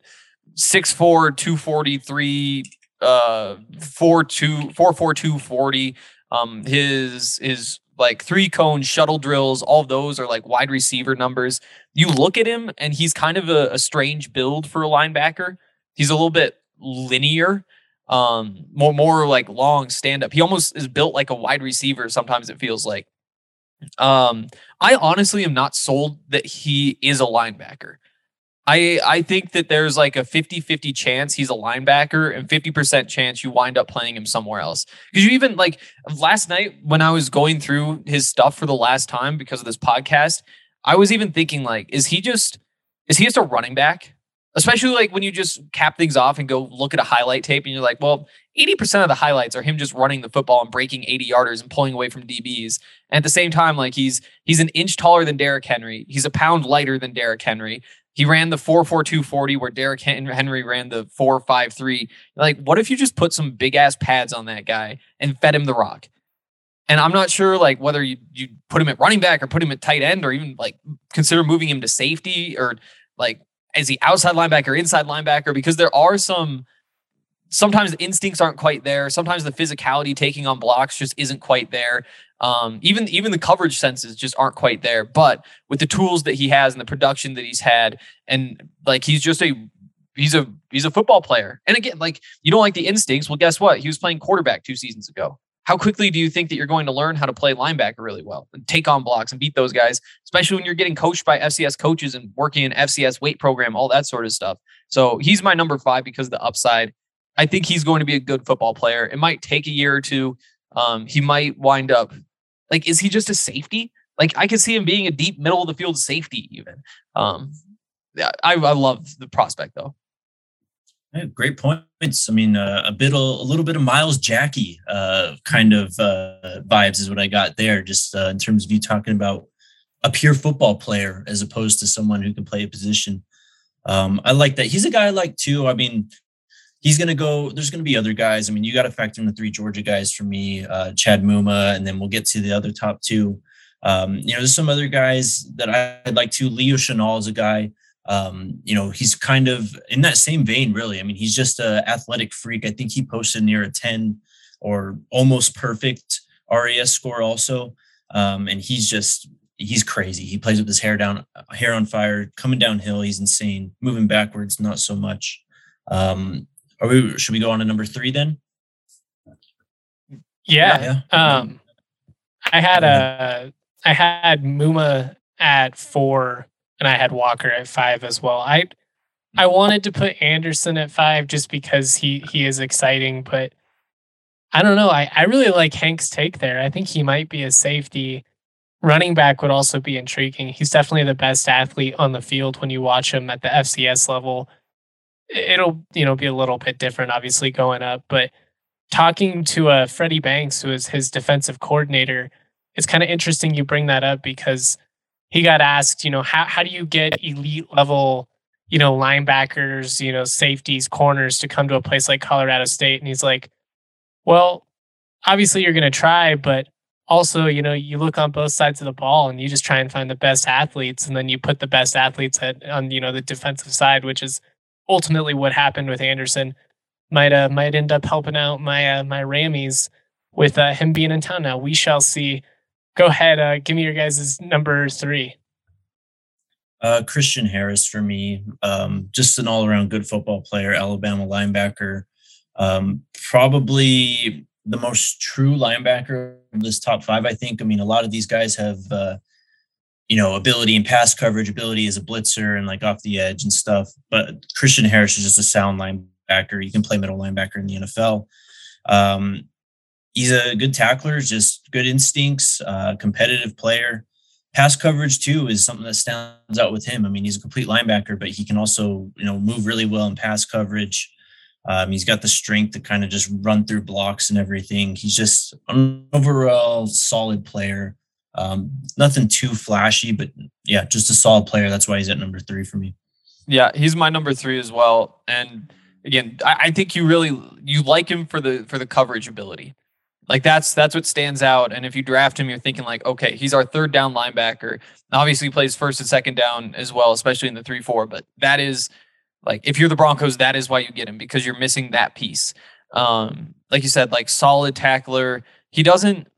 6'4", 243, uh, 4'2", 4'4", 240. Um, his his like three cone shuttle drills, all those are like wide receiver numbers. You look at him and he's kind of a, a strange build for a linebacker. He's a little bit linear, um, more more like long stand up. He almost is built like a wide receiver. Sometimes it feels like. Um, I honestly am not sold that he is a linebacker. I I think that there's like a 50-50 chance he's a linebacker and 50% chance you wind up playing him somewhere else. Because you even like last night when I was going through his stuff for the last time because of this podcast, I was even thinking like, is he just is he just a running back? especially like when you just cap things off and go look at a highlight tape and you're like, well, 80% of the highlights are him just running the football and breaking 80 yarders and pulling away from DBs. And at the same time, like he's he's an inch taller than Derrick Henry. He's a pound lighter than Derrick Henry. He ran the 44240 where Derrick Henry ran the 453. Like, what if you just put some big ass pads on that guy and fed him the rock? And I'm not sure like whether you you put him at running back or put him at tight end or even like consider moving him to safety or like is he outside linebacker, inside linebacker? Because there are some sometimes the instincts aren't quite there. Sometimes the physicality taking on blocks just isn't quite there. Um, even even the coverage senses just aren't quite there. But with the tools that he has and the production that he's had, and like he's just a he's a he's a football player. And again, like you don't like the instincts. Well, guess what? He was playing quarterback two seasons ago. How quickly do you think that you're going to learn how to play linebacker really well and take on blocks and beat those guys, especially when you're getting coached by FCS coaches and working in FCS weight program, all that sort of stuff. So he's my number five because of the upside. I think he's going to be a good football player. It might take a year or two. Um, he might wind up like, is he just a safety? Like, I could see him being a deep middle of the field safety, even. Um, yeah, I, I love the prospect though. Yeah, great points. I mean, uh, a bit, a little bit of Myles Jackie uh, kind of uh, vibes is what I got there. Just uh, in terms of you talking about a pure football player as opposed to someone who can play a position. Um, I like that. He's a guy I like too. I mean, he's going to go. There's going to be other guys. I mean, you got to factor in the three Georgia guys for me, uh, Chad Muma, and then we'll get to the other top two. Um, you know, there's some other guys that I'd like to. Leo Chenal is a guy. Um, you know, he's kind of in that same vein, really. I mean, he's just an athletic freak. I think he posted near a 10 or almost perfect RAS score also. Um, and he's just he's crazy. He plays with his hair down, hair on fire, coming downhill. He's insane. Moving backwards, not so much. Um, are we? Should we go on to number three then? Yeah. yeah. Um, I had a I had Muma at four, and I had Walker at five as well. I I wanted to put Andersen at five just because he he is exciting, but I don't know. I, I really like Hank's take there. I think he might be a safety. Running back would also be intriguing. He's definitely the best athlete on the field when you watch him at the FCS level it'll you know be a little bit different, obviously going up. But talking to uh, Freddie Banks, who is his defensive coordinator, it's kind of interesting you bring that up because he got asked, you know, how how do you get elite level, you know, linebackers, you know, safeties, corners to come to a place like Colorado State, and he's like, well, obviously you're going to try, but also, you know, you look on both sides of the ball and you just try and find the best athletes, and then you put the best athletes at, on, you know, the defensive side, which is ultimately what happened with Andersen might uh, might end up helping out my uh, my Rammies with uh, him being in town now. We shall see. Go ahead, uh, give me your guys' number three. Uh, Christian Harris for me, um, just an all around good football player, Alabama linebacker. Um, probably the most true linebacker of this top five, I think. I mean, a lot of these guys have uh, you know, ability and pass coverage, ability as a blitzer and like off the edge and stuff. But Christian Harris is just a sound linebacker. You can play middle linebacker in the NFL. Um, he's a good tackler, just good instincts, uh, competitive player. Pass coverage too is something that stands out with him. I mean, he's a complete linebacker, but he can also, you know, move really well in pass coverage. Um, he's got the strength to kind of just run through blocks and everything. He's just an overall solid player. Um, nothing too flashy, but yeah, just a solid player. That's why he's at number three for me. Yeah, he's my number three as well. And again, I, I think you really you like him for the for the coverage ability. Like that's that's what stands out. And if you draft him, you're thinking like, okay, he's our third down linebacker. Obviously, plays first and second down as well, especially in the three four. But that is like if you're the Broncos, that is why you get him because you're missing that piece. Um, like you said, like solid tackler. He doesn't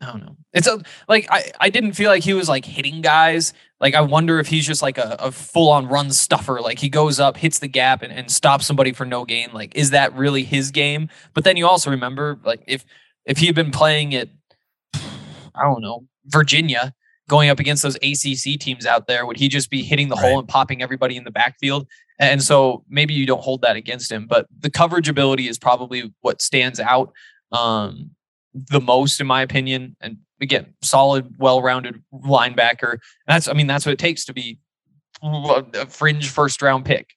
I don't know. It's a like I I didn't feel like he was like hitting guys. Like I wonder if he's just like a, a full on run stuffer. Like he goes up, hits the gap, and, and stops somebody for no gain. Like is that really his game? But then you also remember like if if he had been playing at I don't know Virginia, going up against those ACC teams out there, would he just be hitting the right. hole and popping everybody in the backfield? And so maybe you don't hold that against him, but the coverage ability is probably what stands out. Um, the most, in my opinion. And again, solid, well-rounded linebacker. That's, I mean, that's what it takes to be a fringe first round pick.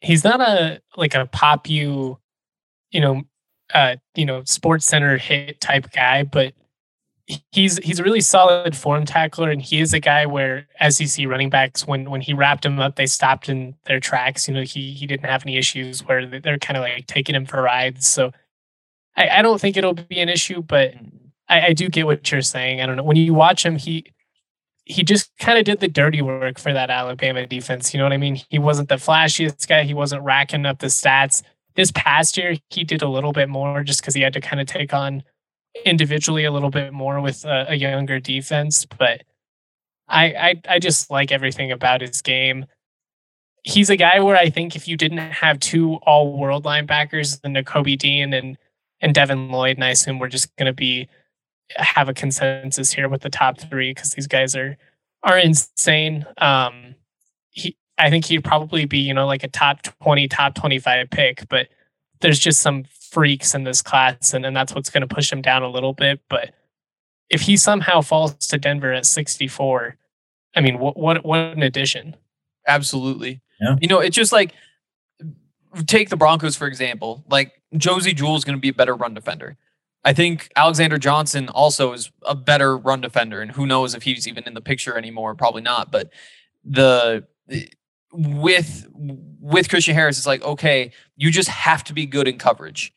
he's not a like a pop you, you know, uh, you know, sports center hit type guy, but he's he's a really solid form tackler and he is a guy where SEC running backs when when he wrapped him up they stopped in their tracks you know he he didn't have any issues where they're kind of like taking him for rides so I, I don't think it'll be an issue but I, I do get what you're saying. I don't know. When you watch him he he just kind of did the dirty work for that Alabama defense. You know what I mean? He wasn't the flashiest guy. He wasn't racking up the stats. This past year he did a little bit more just because he had to kind of take on individually a little bit more with a, a younger defense, but I, I I just like everything about his game. He's a guy where I think if you didn't have two all world linebackers, the Nakobe Dean and and Devin Lloyd, and I assume we're just gonna be have a consensus here with the top three because these guys are are insane. Um he I think he'd probably be, you know, like a top 20, top 25 pick, but there's just some freaks in this class, and, and that's what's going to push him down a little bit. But if he somehow falls to Denver at 64, I mean, what what what an addition! Absolutely. Yeah. You know, it's just like take the Broncos for example. Like Josey Jewell is going to be a better run defender. I think Alexander Johnson also is a better run defender, and who knows if he's even in the picture anymore? Probably not. But the with with Christian Harris, it's like okay, you just have to be good in coverage.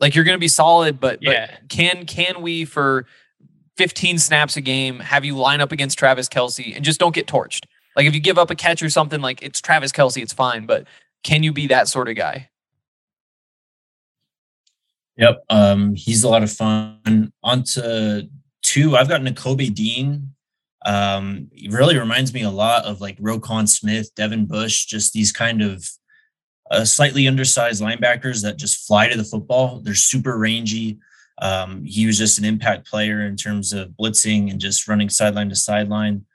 Like you're going to be solid, but, yeah. but can can we for 15 snaps a game have you line up against Travis Kelce and just don't get torched? Like if you give up a catch or something, like it's Travis Kelce, it's fine. But can you be that sort of guy? Yep, um, he's a lot of fun. On to two, I've got Nakobe Dean. Um, he really reminds me a lot of like Roquan Smith, Devin Bush, just these kind of uh, slightly undersized linebackers that just fly to the football. They're super rangy. Um, he was just an impact player in terms of blitzing and just running sideline to sideline.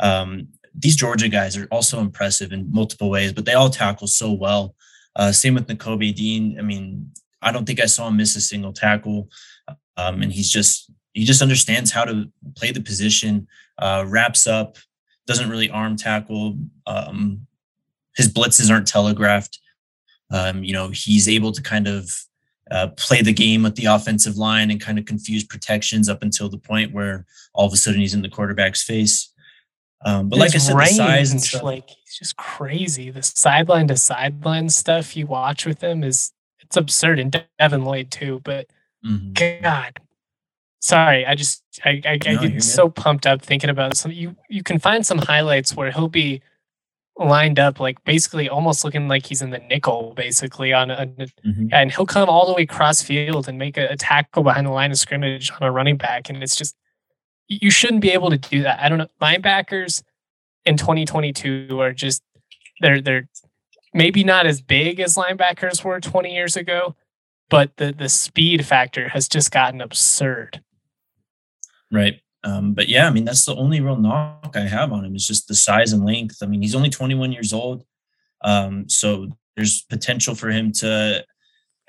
Um, these Georgia guys are also impressive in multiple ways, but they all tackle so well. Uh, same with Nakobe Dean. I mean, I don't think I saw him miss a single tackle. Um, and he's just he just understands how to play the position, uh, wraps up, doesn't really arm tackle. Um, his blitzes aren't telegraphed. Um, you know, he's able to kind of uh, play the game with the offensive line and kind of confuse protections up until the point where all of a sudden he's in the quarterback's face. Um, but like I said, the size and stuff, like he's just crazy. The sideline to sideline stuff you watch with him is it's absurd. And Devin Lloyd too, but mm-hmm. God, sorry, I just I I, I get so pumped up thinking about some. You you can find some highlights where he'll be lined up like basically almost looking like he's in the nickel basically on a mm-hmm. and he'll come all the way cross field and make a, a, tackle behind the line of scrimmage on a running back and it's just you shouldn't be able to do that i don't know linebackers in 2022 are just they're they're maybe not as big as linebackers were 20 years ago but the the speed factor has just gotten absurd right um, but yeah, I mean, that's the only real knock I have on him is just the size and length. I mean, he's only 21 years old. Um, so there's potential for him to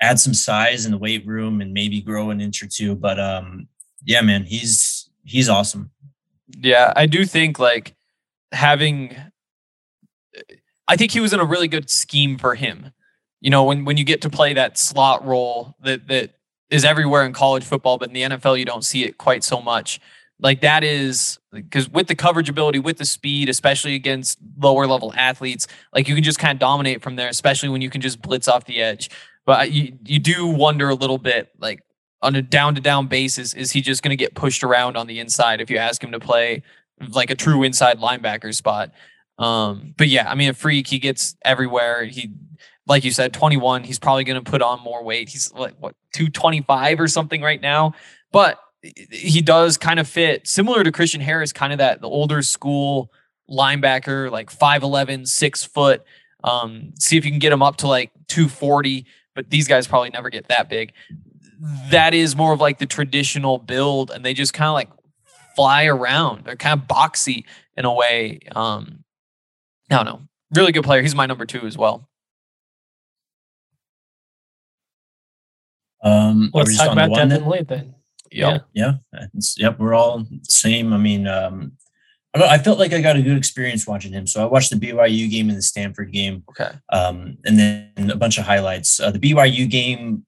add some size in the weight room and maybe grow an inch or two. But um, yeah, man, he's he's awesome. Yeah, I do think like having I think he was in a really good scheme for him. You know, when when you get to play that slot role that that is everywhere in college football, but in the NFL you don't see it quite so much. Like that is because with the coverage ability, with the speed, especially against lower level athletes, like you can just kind of dominate from there, especially when you can just blitz off the edge. But you you do wonder a little bit, like on a down to down basis, is he just going to get pushed around on the inside if you ask him to play like a true inside linebacker spot? Um, but yeah, I mean, a freak, he gets everywhere. He, like you said, 21, he's probably going to put on more weight. He's like, what, 225 or something right now. But he does kind of fit similar to Christian Harris, kind of that the older school linebacker, like 5'11, six foot. Um, see if you can get him up to like 240, but these guys probably never get that big. That is more of like the traditional build, and they just kind of like fly around. They're kind of boxy in a way. Um, I don't know. Really good player. He's my number two as well. Um, Let's talk about Devin Lloyd then. Yep. Yeah. Yeah. Yep. We're all the same. I mean, um, I felt like I got a good experience watching him. So I watched the BYU game and the Stanford game. Okay. Um, and then a bunch of highlights. Uh, the BYU game,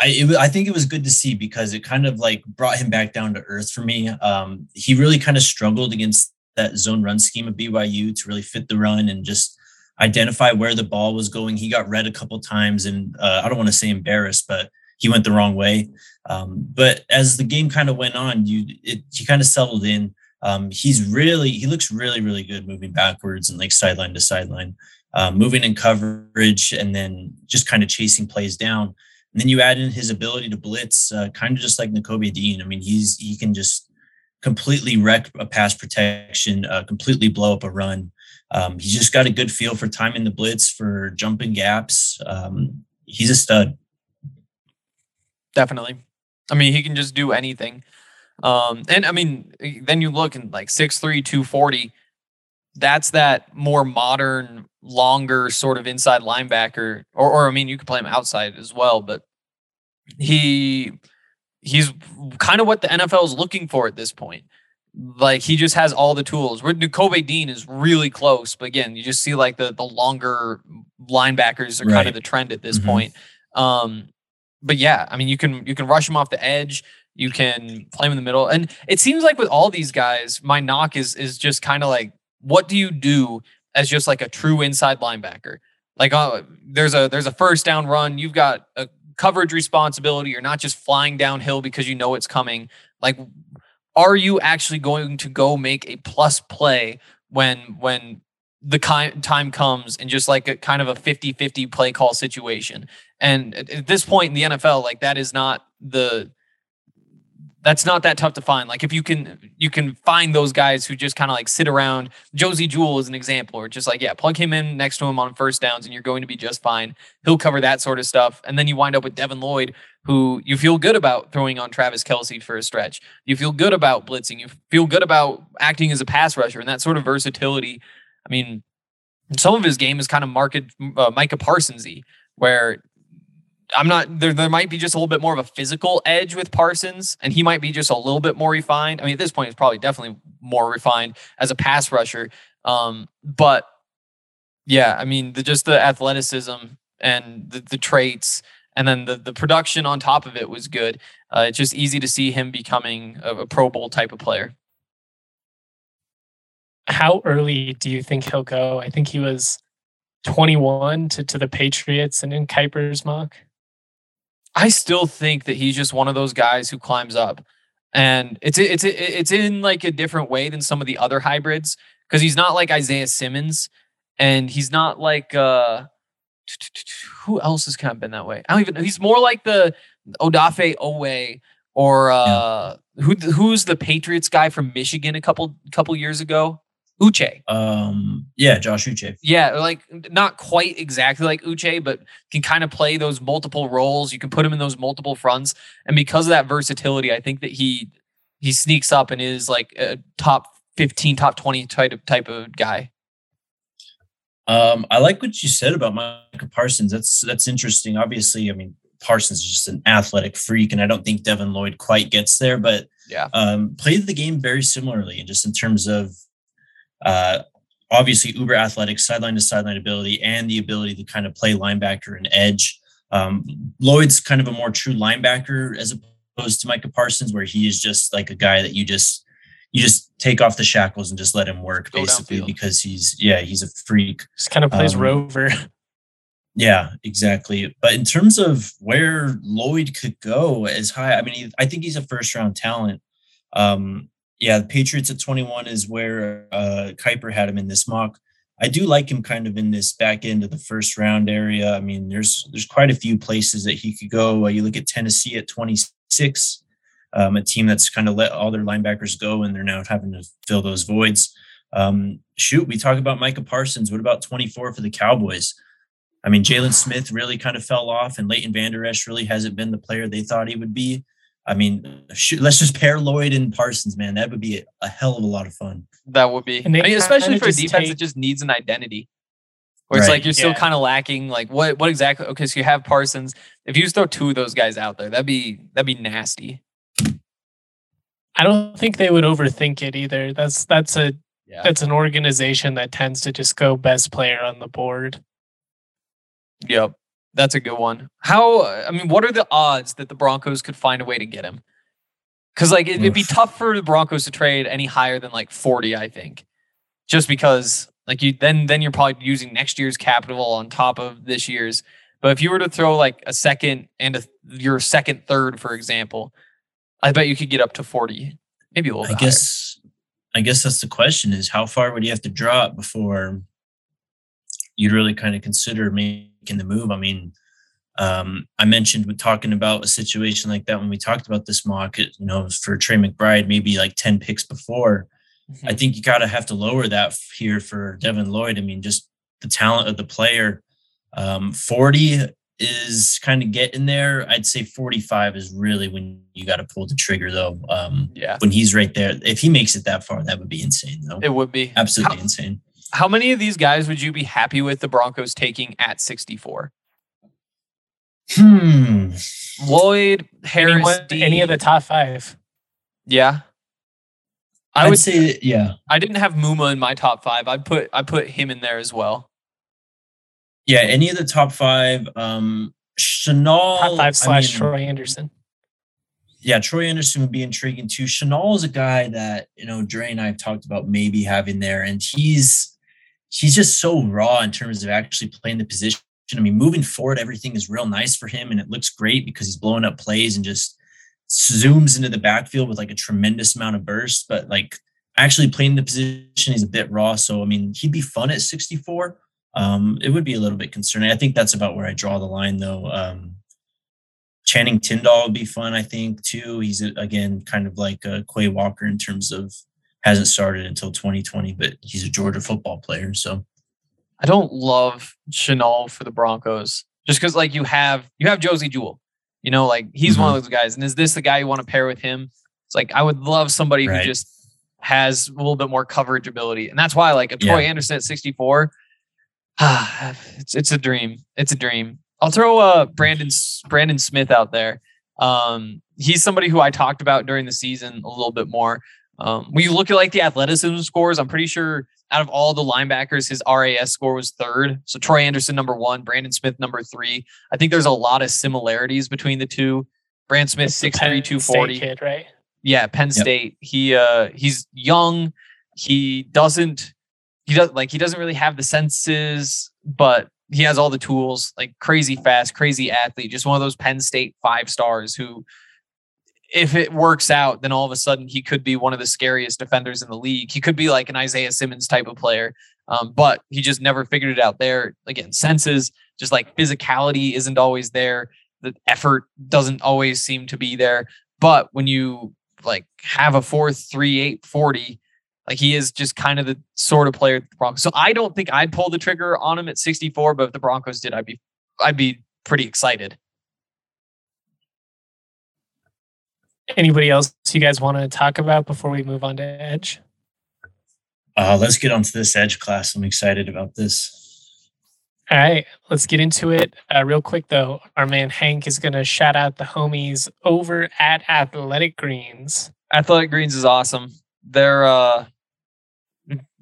I it, I think it was good to see because it kind of like brought him back down to earth for me. Um, he really kind of struggled against that zone run scheme of BYU to really fit the run and just identify where the ball was going. He got read a couple times, and uh, I don't want to say embarrassed, but he went the wrong way. Um, but as the game kind of went on, you it, he kind of settled in. Um, he's really he looks really really good moving backwards and like sideline to sideline, um, moving in coverage and then just kind of chasing plays down. And then you add in his ability to blitz, uh, kind of just like Nakobe Dean. I mean, he's he can just completely wreck a pass protection, uh, completely blow up a run. Um, he's just got a good feel for timing the blitz, for jumping gaps. Um, he's a stud. Definitely. I mean, he can just do anything. Um, and I mean, then you look and like 6'3, 240, that's that more modern, longer sort of inside linebacker. Or, or I mean, you could play him outside as well, but he he's kind of what the NFL is looking for at this point. Like he just has all the tools. Where Nakobe Dean is really close, but again, you just see like the the longer linebackers are right. kind of the trend at this mm-hmm. point. Um, but yeah, I mean, you can you can rush him off the edge. You can play him in the middle. And it seems like with all these guys, my knock is is just kind of like, what do you do as just like a true inside linebacker? Like uh, there's a there's a first down run. You've got a coverage responsibility. You're not just flying downhill because you know it's coming. Like, are you actually going to go make a plus play when when the time comes and just like a kind of a 50-50 play call situation? And at this point in the NFL, like that is not the that's not that tough to find. Like if you can you can find those guys who just kind of like sit around. Josey Jewell is an example, or just like yeah, plug him in next to him on first downs, and you're going to be just fine. He'll cover that sort of stuff, and then you wind up with Devin Lloyd, who you feel good about throwing on Travis Kelce for a stretch. You feel good about blitzing. You feel good about acting as a pass rusher, and that sort of versatility. I mean, some of his game is kind of market uh, Micah Parsonsy, where I'm not there. There might be just a little bit more of a physical edge with Parsons, and he might be just a little bit more refined. I mean, at this point, he's probably definitely more refined as a pass rusher. Um, but yeah, I mean, the, just the athleticism and the, the traits, and then the the production on top of it was good. Uh, it's just easy to see him becoming a, a Pro Bowl type of player. How early do you think he'll go? I think he was 21 to, to the Patriots and in Kiper's mock. I still think that he's just one of those guys who climbs up, and it's it's it's in like a different way than some of the other hybrids because he's not like Isaiah Simmons, and he's not like uh, who else has kind of been that way? I don't even. know. He's more like the Odafe Oweh or uh, yeah. who who's the Patriots guy from Michigan a couple couple years ago. Uche. Um, yeah, Josh Uche. Yeah, like not quite exactly like Uche, but can kind of play those multiple roles. You can put him in those multiple fronts, and because of that versatility, I think that he he sneaks up and is like a top fifteen, top twenty type of type of guy. Um, I like what you said about Micah Parsons. That's that's interesting. Obviously, I mean Parsons is just an athletic freak, and I don't think Devin Lloyd quite gets there, but yeah, um, played the game very similarly, and just in terms of uh, obviously uber athletic sideline to sideline ability and the ability to kind of play linebacker and edge. Um, Lloyd's kind of a more true linebacker as opposed to Micah Parsons, where he is just like a guy that you just you just take off the shackles and just let him work Go basically because he's yeah he's a freak. Just kind of plays um, rover. Yeah, exactly. But in terms of where Lloyd could go as high, I mean, he, I think he's a first round talent. Um, yeah, the Patriots at 21 is where uh, Kiper had him in this mock. I do like him kind of in this back end of the first round area. I mean, there's there's quite a few places that he could go. Uh, you look at Tennessee at 26, um, a team that's kind of let all their linebackers go and they're now having to fill those voids. Um, shoot, we talk about Micah Parsons. What about 24 for the Cowboys? I mean, Jaylon Smith really kind of fell off, and Leighton Vander Esch really hasn't been the player they thought he would be. I mean, shoot, let's just pair Lloyd and Parsons, man. That would be a hell of a lot of fun. That would be. I mean, especially for a defense take... that just needs an identity. Where it's right. like you're still yeah. kind of lacking. Like what? What exactly? Okay, so you have Parsons. If you just throw two of those guys out there, that'd be that'd be nasty. I don't think they would overthink it either. That's that's a Yeah. that's an organization that tends to just go best player on the board. Yep. That's a good one. How, I mean, what are the odds that the Broncos could find a way to get him? Because, like, it, it'd be tough for the Broncos to trade any higher than like 40, I think. Just because, like, you then then you're probably using next year's capital on top of this year's. But if you were to throw like a second and a, your second third, for example, I bet you could get up to 40, maybe a little I bit higher. guess I guess that's the question is how far would you have to drop before you'd really kind of consider making the move? I mean, um, I mentioned with talking about a situation like that when we talked about this mock, you know, for Trey McBride, maybe like 10 picks before. I think you gotta have to lower that here for Devin Lloyd. I mean, just the talent of the player. Um, 40 is kind of getting there. I'd say 45 is really when you got to pull the trigger, though. Um, Yeah, when he's right there. If he makes it that far, that would be insane, though. it would be. Absolutely How- insane. How many of these guys would you be happy with the Broncos taking at 64? Hmm. Lloyd, Harris, Anyone, D. any of the top five. Yeah. I I would would say, yeah, I didn't have Muma in my top five. I put I put him in there as well. yeah. Any of the top five. Um, Chenal. Top five slash I mean, Troy Andersen. yeah, Troy Andersen would be intriguing too. Chenal is a guy that you know Dre and I have talked about maybe having there, and he's he's just so raw in terms of actually playing the position. I mean, moving forward, everything is real nice for him, and it looks great because he's blowing up plays and just zooms into the backfield with like a tremendous amount of burst. But like actually playing the position, he's a bit raw. So I mean, he'd be fun at 64. Um, it would be a little bit concerning. I think that's about where I draw the line, though. Um, Channing Tindall would be fun, I think, too. He's uh, again kind of like a Quay Walker in terms of hasn't started until 2020, but he's a Georgia football player. So I don't love Chenal for the Broncos just because like you have you have Josey Jewell. You know, like he's one of those guys. And is this the guy you want to pair with him? It's like I would love somebody Right. who just has a little bit more coverage ability. And that's why like a Troy Yeah. Andersen at 64, *sighs* it's it's a dream. It's a dream. I'll throw uh Brandon Brandon Smith out there. Um, he's somebody who I talked about during the season a little bit more. Um, when you look at like the athleticism scores, I'm pretty sure out of all the linebackers, his RAS score was third. So Troy Andersen number one, Brandon Smith number three. I think there's a lot of similarities between the two. Brandon Smith It's the six Penn three two forty. Kid, right? Yeah, Penn State. He uh he's young. He doesn't he does like he doesn't really have the senses, but he has all the tools, like crazy fast, crazy athlete, just one of those Penn State five stars who if it works out, then all of a sudden he could be one of the scariest defenders in the league. He could be like an Isaiah Simmons type of player. Um, but he just never figured it out there. Again, senses, just like physicality isn't always there. The effort doesn't always seem to be there. But when you like have a four three eight forty, like he is just kind of the sort of player the Broncos. So I don't think I'd pull the trigger on him at 64, but if the Broncos did, I'd be I'd be pretty excited. Anybody else you guys want to talk about before we move on to Edge? uh, let's get on to this edge class. I'm excited about this. All right, let's get into it. Uh, real quick though, our man Hank is going to shout out the homies over at Athletic Greens. Athletic Greens is awesome. They're uh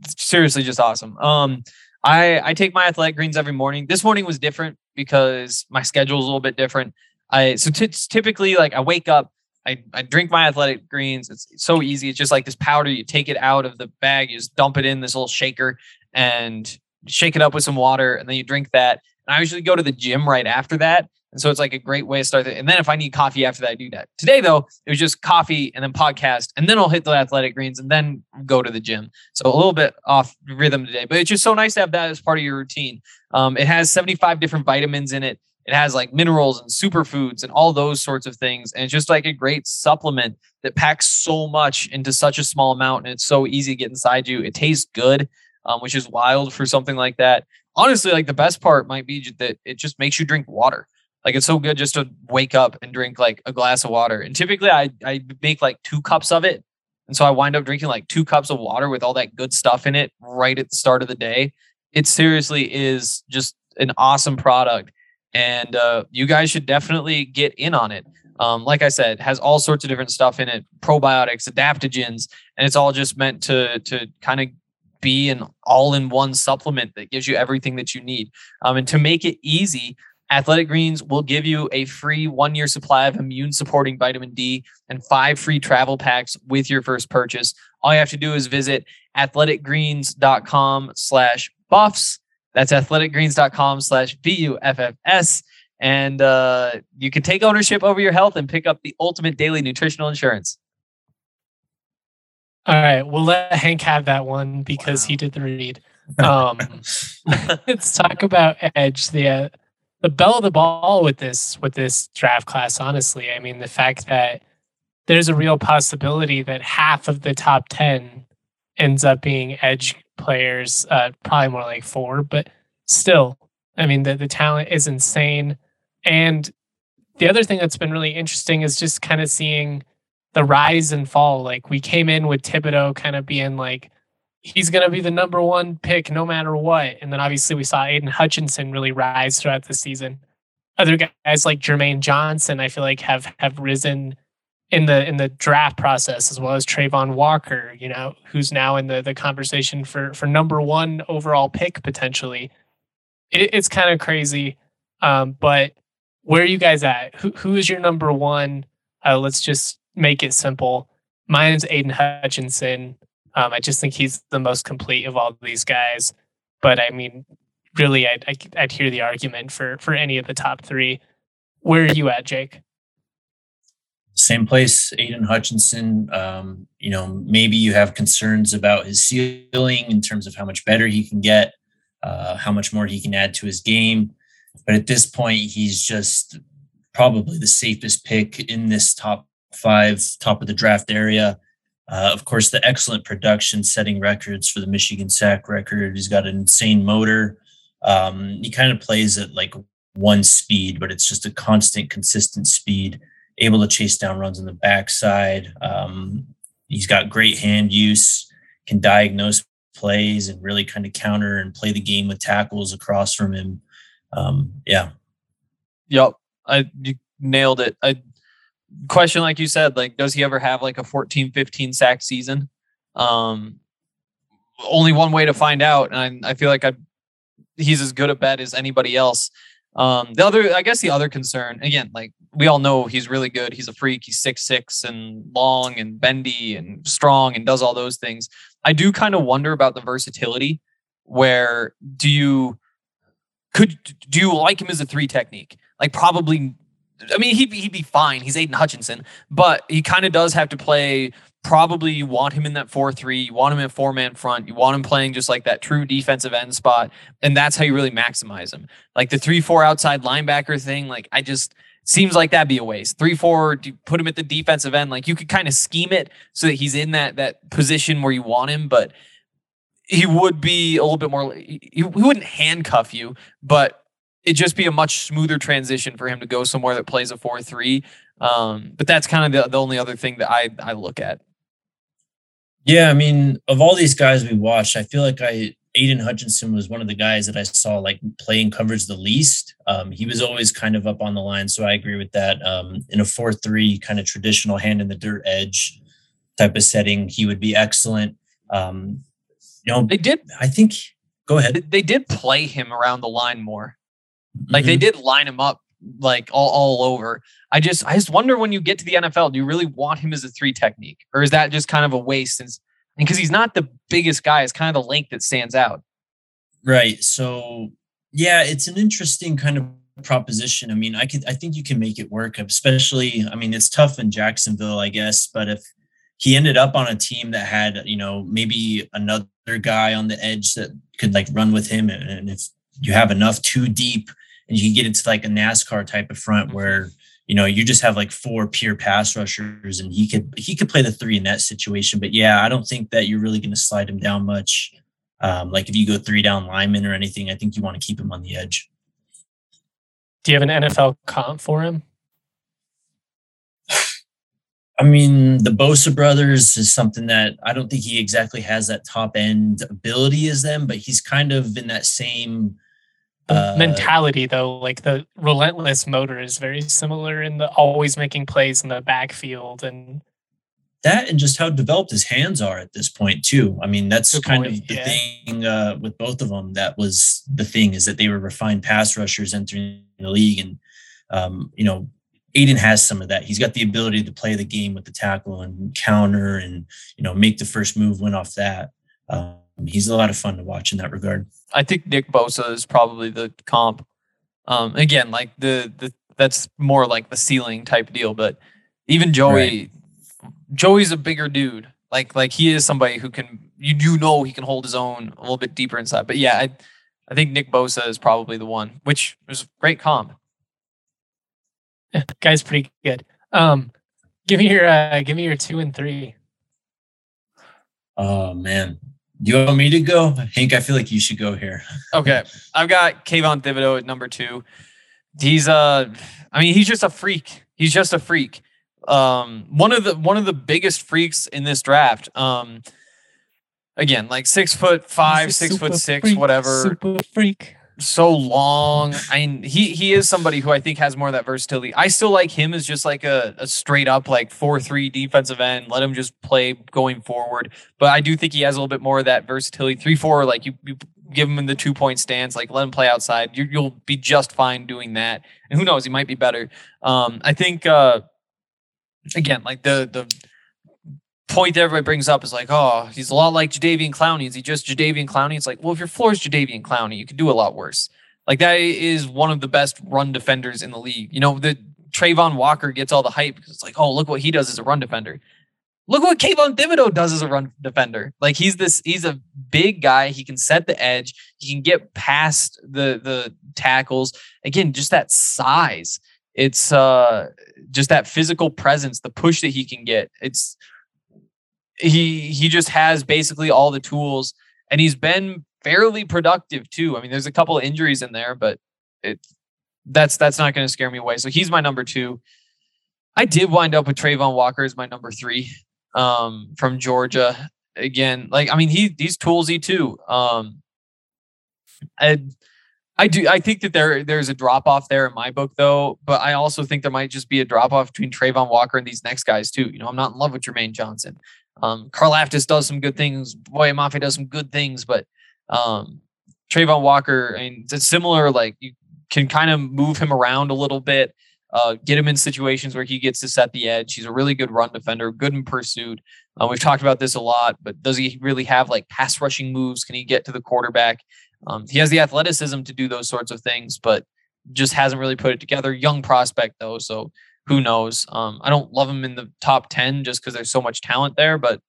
seriously just awesome. Um I I take my Athletic Greens every morning. This morning was different because my schedule is a little bit different. I so t- typically like I wake up, I, I drink my athletic greens. It's so easy. It's just like this powder. You take it out of the bag, you just dump it in this little shaker and shake it up with some water, and then you drink that. And I usually go to the gym right after that. And so it's like a great way to start. The, and then if I need coffee after that, I do that. Today, though, it was just coffee and then podcast, and then I'll hit the athletic greens and then go to the gym. So a little bit off rhythm today, but it's just so nice to have that as part of your routine. Um, it has 75 different vitamins in it. It has like minerals and superfoods and all those sorts of things. And it's just like a great supplement that packs so much into such a small amount. And it's so easy to get inside you. It tastes good, um, which is wild for something like that. Honestly, like the best part might be that it just makes you drink water. Like it's so good just to wake up and drink like a glass of water. And typically I, I make like two cups of it. And so I wind up drinking like two cups of water with all that good stuff in it right at the start of the day. It seriously is just an awesome product and uh, you guys should definitely get in on it. Um, like I said, has all sorts of different stuff in it, probiotics, adaptogens, and it's all just meant to to kind of be an all-in-one supplement that gives you everything that you need. Um, and to make it easy, Athletic Greens will give you a free one-year supply of immune-supporting vitamin D and five free travel packs with your first purchase. All you have to do is visit athleticgreens.com slash buffs. That's athleticgreens.com slash B-U-F-F-S. And uh, you can take ownership over your health and pick up the ultimate daily nutritional insurance. All right, we'll let Hank have that one because wow. he did the read. *laughs* Um, *laughs* let's talk about Edge. The uh, the bell of the ball with this with this draft class. Honestly, I mean the fact that there's a real possibility that half of the top ten ends up being Edge players. Uh, probably more like four, but still, I mean the the talent is insane. And the other thing that's been really interesting is just kind of seeing the rise and fall. Like we came in with Thibodeaux kind of being like, he's going to be the number one pick no matter what. And then obviously we saw Aidan Hutchinson really rise throughout the season. Other guys like Jermaine Johnson, I feel like have have risen in the in the draft process as well as Travon Walker, you know, who's now in the the conversation for for number one overall pick potentially. It, it's kind of crazy, um, but where are you guys at? Who who is your number one? Uh, let's just make it simple. Mine's Aidan Hutchinson. Um, I just think he's the most complete of all these guys. But I mean, really, I'd, I'd hear the argument for for any of the top three. Where are you at, Jake? Same place, Aidan Hutchinson. Um, you know, maybe you have concerns about his ceiling in terms of how much better he can get, uh, how much more he can add to his game. But at this point, he's just probably the safest pick in this top five, top of the draft area. Uh, of course, the excellent production, setting records for the Michigan sack record. He's got an insane motor. Um, he kind of plays at like one speed, but it's just a constant, consistent speed. Able to chase down runs in the backside. Um, he's got great hand use. Can diagnose plays and really kind of counter and play the game with tackles across from him. Um, yeah. Yep. I you nailed it. I question like you said, like does he ever have like a 14, 15 sack season? Um only one way to find out. And I, I feel like I he's as good a bet as anybody else. Um, the other, I guess, the other concern again, like we all know, he's really good. He's a freak. He's six six and long and bendy and strong and does all those things. I do kind of wonder about the versatility. Where do you could do you like him as a three technique? Like probably I mean, he'd be, he'd be fine. He's Aidan Hutchinson, but he kind of does have to play. Probably you want him in that 4 3. You want him in four man front. You want him playing just like that true defensive end spot. And that's how you really maximize him. Like the 3 4 outside linebacker thing, like I just seems like that'd be a waste. 3 4, put him at the defensive end. Like you could kind of scheme it so that he's in that, that position where you want him, but he would be a little bit more, he, he wouldn't handcuff you, but it'd just be a much smoother transition for him to go somewhere that plays a 4-3. Um, but that's kind of the, the only other thing that I, I look at. Yeah, I mean, of all these guys we watched, I feel like I Aidan Hutchinson was one of the guys that I saw like playing coverage the least. Um, he was always kind of up on the line, so I agree with that. Um, in a four-three kind of traditional hand in the dirt edge type of setting, he would be excellent. Um, you know, they did. I think. Go ahead. They did play him around the line more. Like mm-hmm. they did line him up like all, all over. I just I just wonder when you get to the NFL, do you really want him as a three technique? Or is that just kind of a waste since because he's not the biggest guy, it's kind of the length that stands out. Right. So yeah, it's an interesting kind of proposition. I mean, I could I think you can make it work, especially I mean, it's tough in Jacksonville, I guess, but if he ended up on a team that had, you know, maybe another guy on the edge that could like run with him and if you have enough too deep and you can get into like a NASCAR type of front mm-hmm. where you know you just have like four pure pass rushers and he could he could play the three in that situation. But yeah i don't think that you're really going to slide him down much. Um, like if you go three down lineman or anything i think you want to keep him on the edge. Do you have an nfl comp for him? *sighs* I mean, the Bosa brothers is something that I don't think he exactly has that top end ability as them, but he's kind of in that same uh, mentality though, like the relentless motor is very similar in the always making plays in the backfield and that and just how developed his hands are at this point too. I mean, that's kind point, of the yeah. thing uh, with both of them. That was the thing is that they were refined pass rushers entering the league, and um, you know, aidan has some of that. He's got the ability to play the game with the tackle and counter, and you know, make the first move, win off that. Um, he's a lot of fun to watch in that regard. I think Nick Bosa is probably the comp. Um, again, like the the that's more like the ceiling type deal, but even Joey. Right Joey's a bigger dude. Like like he is somebody who can you do know he can hold his own a little bit deeper inside. But yeah, I I think Nick Bosa is probably the one, which was great comp. Yeah, guy's pretty good. Um, give me your uh, give me your two and three. Oh man, you want me to go? Hank, I feel like you should go here. *laughs* okay, I've got Kayvon Thibodeaux at number two. He's uh, I mean, he's just a freak. He's just a freak um, one of the one of the biggest freaks in this draft. Um, again, like six foot five, six foot six, freak, whatever. Super freak. So long. I mean, he he is somebody who I think has more of that versatility. I still like him as just like a, a straight up like four three defensive end. Let him just play going forward. But I do think he has a little bit more of that versatility. Three four, like you, you give him in the two point stance, like let him play outside. You, will be just fine doing that. And who knows, he might be better. Um, I think. Uh, again, like the the point that everybody brings up is like, oh, he's a lot like Jadeveon Clowney. Is he just Jadeveon Clowney? It's like, well, if your floor is Jadeveon Clowney, you could do a lot worse. Like that is one of the best run defenders in the league. You know, the Travon Walker gets all the hype because it's like, oh, look what he does as a run defender. Look what Kayvon Thibodeaux does as a run defender. Like he's this, he's a big guy. He can set the edge. He can get past the the tackles. Again, just that size it's uh just that physical presence, the push that he can get. It's he he just has basically all the tools and he's been fairly productive too. I mean, there's a couple of injuries in there, but it that's that's not going to scare me away. So he's my number two. I did wind up with Travon Walker as my number three um, from Georgia. Again, like I mean, he he's toolsy too. Um, I I do. I think that there there's a drop off there in my book, though. But I also think there might just be a drop off between Travon Walker and these next guys too. You know, I'm not in love with Jermaine Johnson. Um, Karlaftis does some good things. Boye Mafe does some good things, but um, Travon Walker, I mean, it's similar. Like you can kind of move him around a little bit, uh, get him in situations where he gets to set the edge. He's a really good run defender, good in pursuit. Uh, we've talked about this a lot, but does he really have like pass rushing moves? Can he get to the quarterback? Um, he has the athleticism to do those sorts of things, but just hasn't really put it together. Young prospect though, so who knows? Um, I don't love him in the top ten just because there's so much talent there, but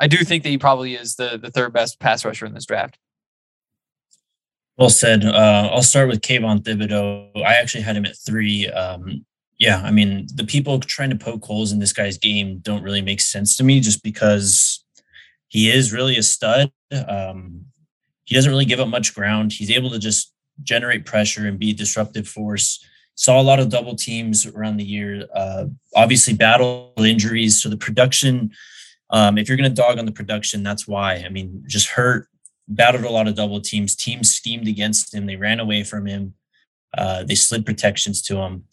I do think that he probably is the the third best pass rusher in this draft. Well said. Uh, I'll start with Kayvon Thibodeaux. I actually had him at three. Um, yeah, I mean, the people trying to poke holes in this guy's game don't really make sense to me just because he is really a stud. Um, he doesn't really give up much ground. He's able to just generate pressure and be a disruptive force. Saw a lot of double teams around the year. Uh, obviously, battle injuries. So the production, um, if you're going to dog on the production, that's why. I mean, just hurt, battled a lot of double teams. Teams schemed against him. They ran away from him. Uh, they slid protections to him.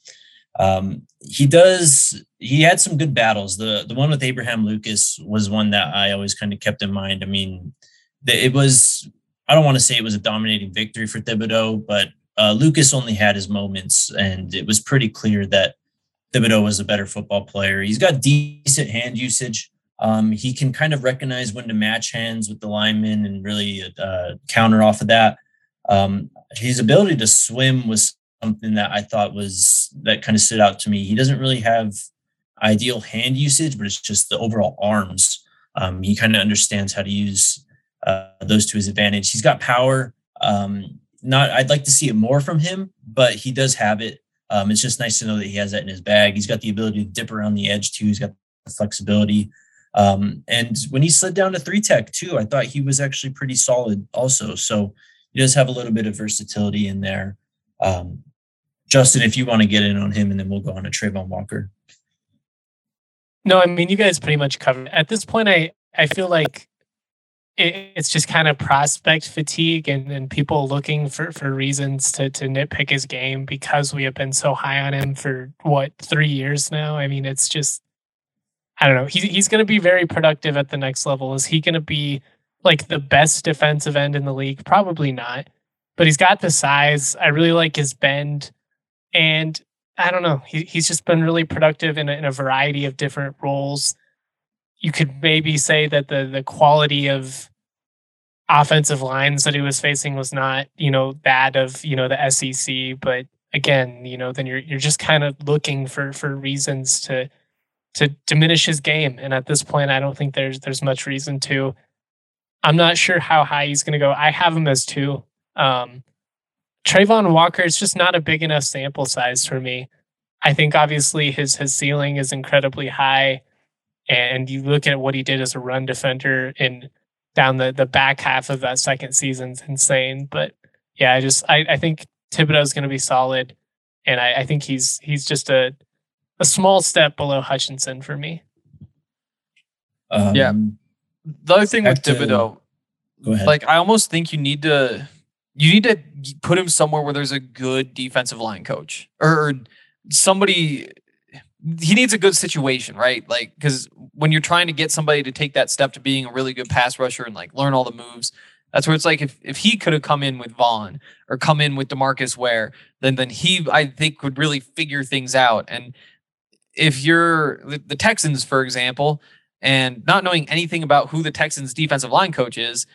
Um, he does. He had some good battles. The the one with Abraham Lucas was one that I always kind of kept in mind. I mean, it was I don't want to say it was a dominating victory for Thibodeaux, but uh, Lucas only had his moments, and it was pretty clear that Thibodeaux was a better football player. He's got decent hand usage. Um, he can kind of recognize when to match hands with the linemen and really uh, counter off of that. Um, his ability to swim was something that I thought was that kind of stood out to me. He doesn't really have ideal hand usage, but it's just the overall arms. Um, he kind of understands how to use uh, those to his advantage. He's got power. Um, not, I'd like to see it more from him, but he does have it. Um, it's just nice to know that he has that in his bag. He's got the ability to dip around the edge too. He's got the flexibility. Um, and when he slid down to three tech too, I thought he was actually pretty solid also. So he does have a little bit of versatility in there. Um, Justin, if you want to get in on him, and then we'll go on to Travon Walker. No, I mean you guys pretty much covered. At this point, I I feel like it, it's just kind of prospect fatigue and, and people looking for, for reasons to, to nitpick his game because we have been so high on him for what, three years now? I mean, it's just, I don't know. He, he's going to be very productive at the next level. Is he going to be like the best defensive end in the league? Probably not. But he's got the size. I really like his bend. And I don't know. He, he's just been really productive in a, in a variety of different roles. You could maybe say that the the quality of offensive lines that he was facing was not, you know, that of you know the SEC. But again, you know, then you're you're just kind of looking for for reasons to to diminish his game. And at this point, I don't think there's there's much reason to. I'm not sure how high he's going to go. I have him as two. Um, Travon Walker is just not a big enough sample size for me. I think obviously his his ceiling is incredibly high, and you look at what he did as a run defender in down the the back half of that second season's insane. But yeah, I just I, I think Thibodeaux is going to be solid, and I, I think he's he's just a a small step below Hutchinson for me. Um, yeah. The other thing with Thibodeaux, like I almost think you need to you need to put him somewhere where there's a good defensive line coach or somebody he needs a good situation, right? Like, because when you're trying to get somebody to take that step to being a really good pass rusher and like learn all the moves, that's where it's like if, if he could have come in with Von or come in with Demarcus Ware, then then he I think would really figure things out. And if you're the, the Texans, for example, and not knowing anything about who the Texans defensive line coach is,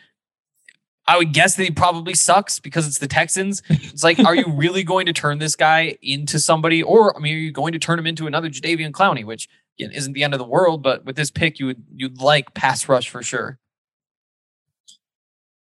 I would guess that he probably sucks because it's the Texans. It's like, are you *laughs* really going to turn this guy into somebody, or I mean, are you going to turn him into another Jadeveon Clowney, which again isn't the end of the world, but with this pick, you would you'd like pass rush for sure.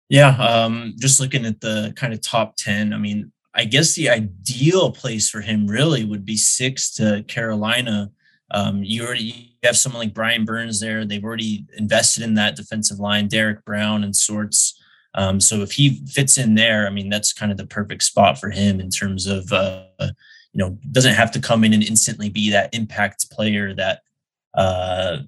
Yeah, um, just looking at the kind of top ten. I mean, I guess the ideal place for him really would be six to Carolina. Um, you already have someone like Brian Burns there. They've already invested in that defensive line, Derrick Brown and sorts. Um, so if he fits in there, I mean, that's kind of the perfect spot for him in terms of, uh, you know, doesn't have to come in and instantly be that impact player that, uh,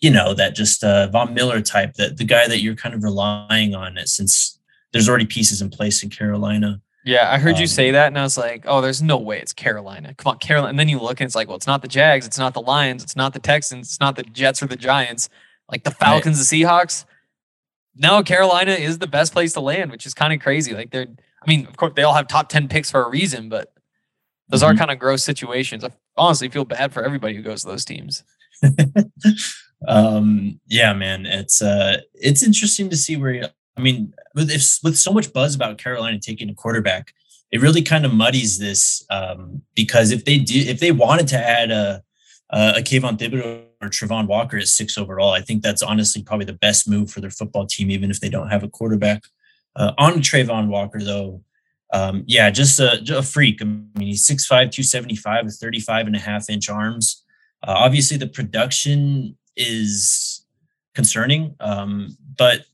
you know, that just uh, Von Miller type, that the guy that you're kind of relying on it since there's already pieces in place in Carolina. Yeah, I heard um, you say that, and I was like, "Oh, there's no way it's Carolina. Come on, Carolina." And then you look, and it's like, "Well, it's not the Jags, it's not the Lions, it's not the Texans, it's not the Jets or the Giants, like the Falcons, right. the Seahawks no, Carolina is the best place to land, which is kind of crazy. Like they're, I mean, of course, they all have top 10 picks for a reason, but those mm-hmm. are kind of gross situations. I honestly feel bad for everybody who goes to those teams. *laughs* um, yeah, man, it's, uh, it's interesting to see where, I mean, with, if, with so much buzz about Carolina taking a quarterback, it really kind of muddies this um, because if they do, if they wanted to add a, a Kayvon Thibodeaux or Travon Walker at six overall. I think that's honestly probably the best move for their football team, even if they don't have a quarterback. Uh, on Travon Walker, though, um, yeah, just a, a, freak. I mean, he's 6'5, 275 with 35 and a half inch arms. Uh, obviously, the production is concerning, um, but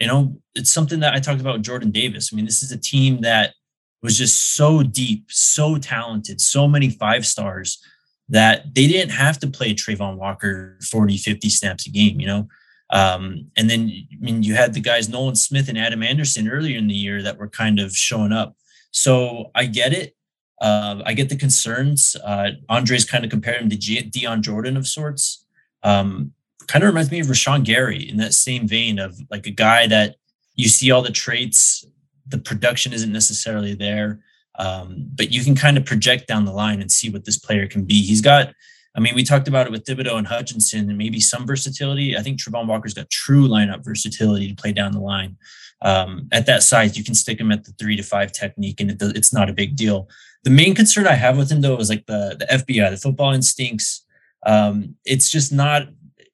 you know, it's something that I talked about with Jordan Davis. I mean, this is a team that was just so deep, so talented, so many five stars that they didn't have to play Travon Walker 40, 50 snaps a game, you know? Um, and then, I mean, you had the guys Nolan Smith and Adam Anderson earlier in the year that were kind of showing up. So I get it. Uh, I get the concerns. Uh, Andres kind of compared him to G- Dion Jordan of sorts. Um, kind of reminds me of Rashan Gary in that same vein of like a guy that you see all the traits, the production isn't necessarily there. Um, but you can kind of project down the line and see what this player can be. He's got, I mean, we talked about it with Thibodeaux and Hutchinson and maybe some versatility. I think Travon Walker's got true lineup versatility to play down the line. Um, at that size, you can stick him at the three to five technique, and it, it's not a big deal. The main concern I have with him though is like the the FBI, the football instincts. Um, it's just not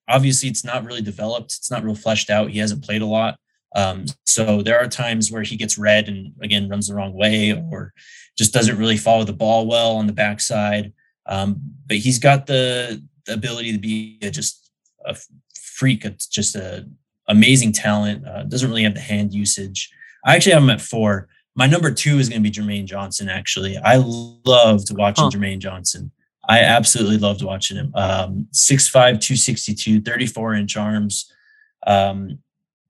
obviously it's not really developed. It's not real fleshed out. He hasn't played a lot. Um, so there are times where he gets red and again runs the wrong way or just doesn't really follow the ball well on the backside. Um, but he's got the, the, ability to be a, just a freak. It's just a amazing talent. Uh, doesn't really have the hand usage. I actually have him at four. My number two is going to be Jermaine Johnson. Actually, I loved watching huh. Jermaine Johnson. I absolutely loved watching him. Um, 6'5", 262, 34 inch arms. Um,